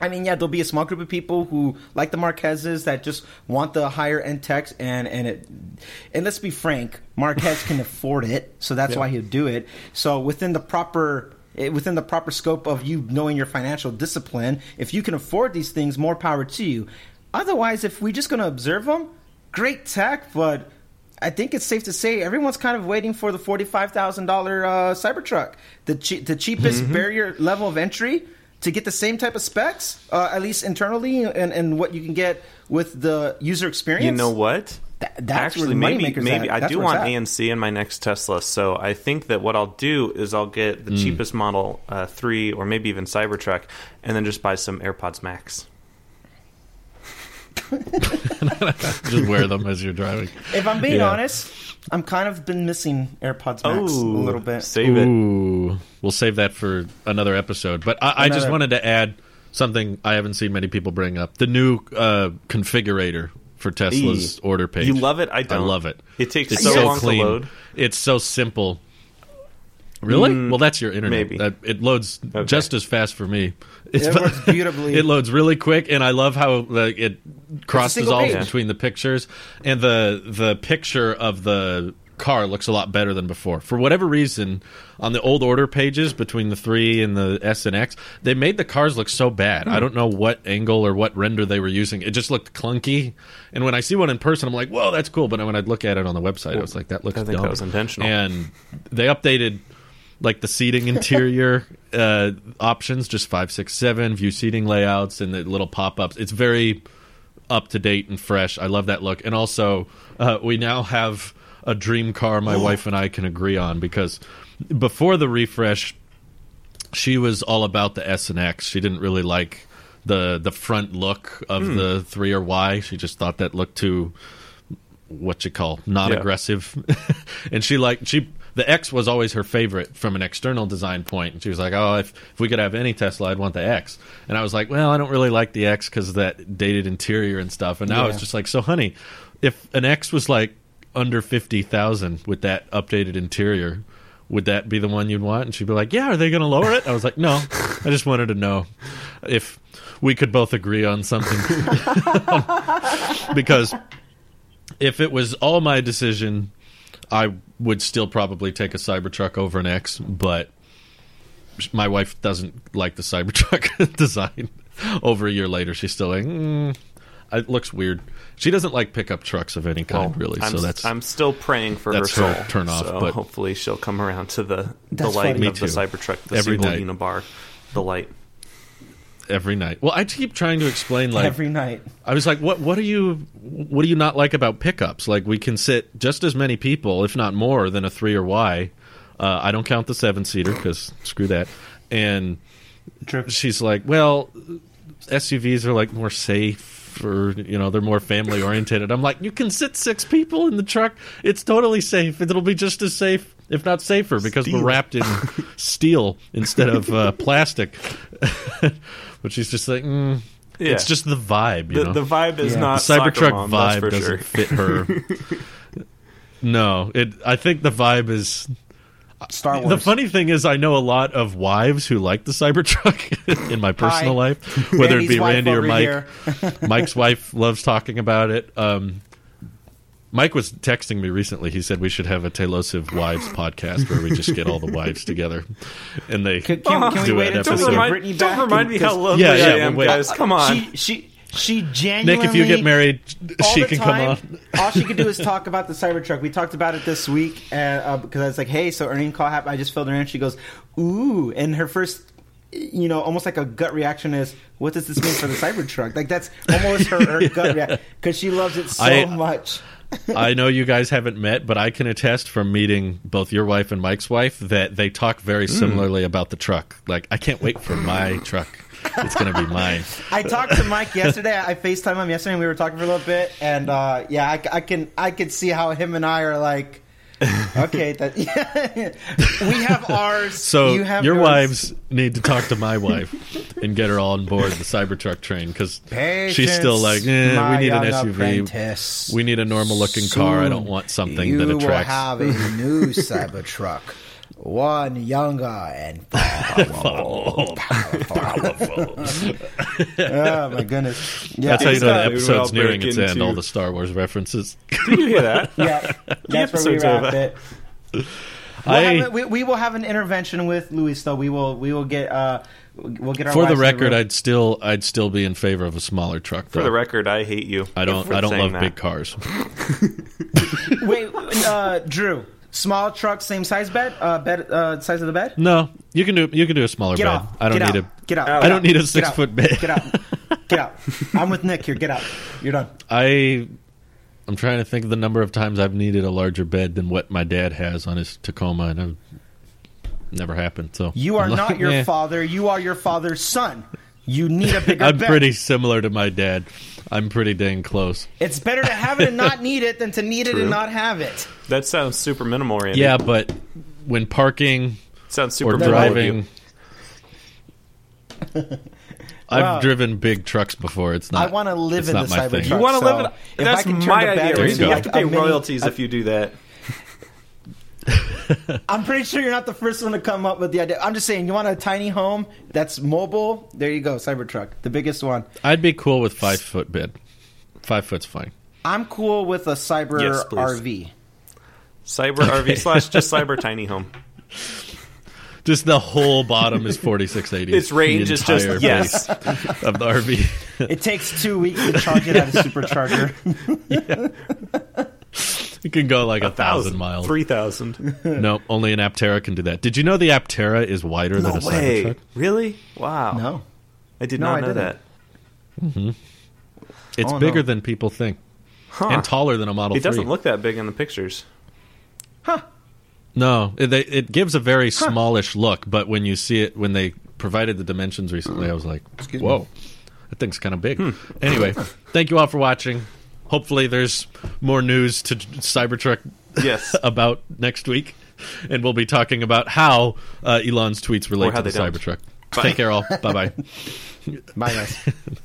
I mean, yeah, there'll be a small group of people who like the Marqueses that just want the higher end techs, and and it. And let's be frank, Marques can afford it, so that's why he'll do it. So within the proper. eh, Within the proper scope of you knowing your financial discipline, if you can afford these things, more power to you. Otherwise, if we're just going to observe them, great tech, but I think it's safe to say everyone's kind of waiting for the forty-five thousand dollar uh, Cybertruck, the che- the cheapest Mm-hmm. barrier level of entry to get the same type of specs, uh, at least internally, and, and what you can get with the user experience. You know what? that's where Actually, the maybe moneymaker's maybe at. I That's do want at. ANC in my next Tesla. So I think that what I'll do is I'll get the Mm. cheapest model uh, three or maybe even Cybertruck, and then just buy some AirPods Max. Just wear them as you're driving. If I'm being Yeah. honest, I'm kind of been missing AirPods Max a little bit. Save it. Ooh, we'll save that for another episode. But I, I just wanted to add something I haven't seen many people bring up: the new uh, configurator for Tesla's Eee. order page. You love it? I don't. I love it. It takes it's so so, long to clean. load. It's so simple. Really? Mm, well, that's your internet. maybe. That, it loads Okay. just as fast for me. It's It works beautifully. it loads really quick, and I love how like, it all page. between the pictures, and the the picture of the car looks a lot better than before. For whatever reason, on the old order pages between the three and the S and X, they made the cars look so bad. Hmm. I don't know what angle or what render they were using. It just looked clunky. And when I see one in person, I'm like, "Whoa, that's cool!" But when I'd look at it on the website, I was like, "That looks." I think that was intentional. And they updated like the seating interior uh, options, just five, six, seven view seating layouts and the little pop ups. It's very up to date and fresh. I love that look. And also, uh, we now have a dream car my wife and I can agree on because before the refresh, she was all about the S and X. She didn't really like the the front look of Hmm. the three or Y. She just thought that looked too what you call non aggressive. and she like she the X was always her favorite from an external design point. And she was like, "Oh, if if we could have any Tesla, I'd want the X." And I was like, "Well, I don't really like the X because of that dated interior and stuff." And now Yeah. it's just like, "So, honey, if an X was like under fifty thousand with that updated interior." Would that be the one you'd want? And she'd be like, "Yeah." Are they going to lower it? I was like, "No." I just wanted to know if we could both agree on something because if it was all my decision, I would still probably take a Cybertruck over an X, but my wife doesn't like the Cybertruck design. Over a year later, she's still like, mm, it looks weird. She doesn't like pickup trucks of any kind, really. I'm, so that's I'm still praying for that's her her soul. turn off, So but- hopefully she'll come around to the the light of Me the. Cybertruck, the Every single night. unibar, the light. Every night. Well, I keep trying to explain like Every night. I was like, what What do you What do you not like about pickups? Like we can sit just as many people, if not more, than a three or Y. Uh, I don't count the seven seater because screw that. And she's like, well, SUVs are like more safe, or you know, they're more family oriented. I'm like, you can sit six people in the truck. It's totally safe. It'll be just as safe, if not safer, because we're wrapped in steel instead of uh, plastic. but she's just like, mm, Yeah. it's just the vibe. You The, know? the vibe is Yeah. not the Cybertruck soccer mom, that's vibe for doesn't sure. fit her. no, it. I think the vibe is. Star Wars. The funny thing is, I know a lot of wives who like the Cybertruck in my personal Hi. life, whether Randy's it be Randy or Mike. Mike's wife loves talking about it. Um, Mike was texting me recently. He said we should have a Taylosive Wives podcast where we just get all the wives together and they Can, can, can we do wait an until we episode. get remind, Brittany don't back? remind me how Because lonely Yeah, yeah, I am, wait. guys. Come on. She she she genuinely. Nick, if you get married, she can time, come on. all she could do is talk about the Cybertruck. We talked about it this week and, uh, because I was like, "Hey, so earning call happened." I just filled her in. She goes, "Ooh!" And her first, you know, almost like a gut reaction is, "What does this mean for the Cybertruck?" Like that's almost her, her gut reaction because she loves it so I- much. I know you guys haven't met, but I can attest from meeting both your wife and Mike's wife that they talk very Hmm. similarly about the truck. Like, I can't wait for my truck. It's going to be mine. I talked to Mike yesterday. I Facetime him yesterday, and we were talking for a little bit. And uh, yeah, I, I can I can see how him and I are like. Okay, that yeah. we have ours. So you have your yours. wives need to talk to my wife and get her all on board the Cybertruck train because she's still like, eh, we need an SUV. apprentice. We need a normal looking car. I don't want something you that attracts. You will have a new Cybertruck, one younger and powerful. oh my goodness! Yeah, That's how you know the Exactly. episode's nearing break its end. All the Star Wars references. Did you hear that? yeah, that's where we episode's wrap it. We'll I- have we, we will have an intervention with Luis, though. We will we will get uh we'll get our For the record, room. I'd still I'd still be in favor of a smaller truck. For the record, I hate you. I don't I don't love that. big cars. wait, uh, Drew. Small truck, same size bed, uh, bed uh, size of the bed. No, you can do you can do a smaller Get bed. off. I don't Get need out. a Get out. I don't need a six foot bed. Get out. Get out. I'm with Nick here. Get out. You're done. I I'm trying to think of the number of times I've needed a larger bed than what my dad has on his Tacoma, and it never happened. So You are I'm not your eh. father. You are your father's son. You need a bigger I'm bed. pretty similar to my dad. I'm pretty dang close. It's better to have it and not need it than to need it True. and not have it. That sounds super minimal, Randy. Yeah, but when parking sounds super or driving. I've Wow. driven big trucks before. It's not. I want to live in the my Cybertruck. thing. You want to so live in. if That's I can turn my the idea. batteries Randy. You have to pay a mini- royalties a- if you do that. I'm pretty sure you're not the first one to come up with the idea. I'm just saying, you want a tiny home that's mobile? There you go, Cybertruck, the biggest one. I'd be cool with five foot bed. Five foot's fine. I'm cool with a cyber Yes. RV. Cyber RV slash just cyber tiny home. Just the whole bottom is 4680. Its range The is just- entire yes. of the RV. It takes two weeks to charge it at a supercharger. It can go like a, thousand miles. Three thousand. no, only an Aptera can do that. Did you know the Aptera is wider than a way. Cybertruck? Really? Wow. No. I did No, not I know didn't. that. hmm It's Oh, bigger no. than people think, Huh. and taller than a Model It 3. doesn't look that big in the pictures. Huh. No, it, it gives a very smallish look, but when you see it, when they provided the dimensions recently, I was like, Excuse "Whoa, me. that thing's kind of big." Anyway, thank you all for watching. Hopefully, there's more news to Cybertruck Yes. about next week, and we'll be talking about how uh, Elon's tweets relate how to the don't. Cybertruck. Bye. Take care, all. Bye bye. Bye, guys.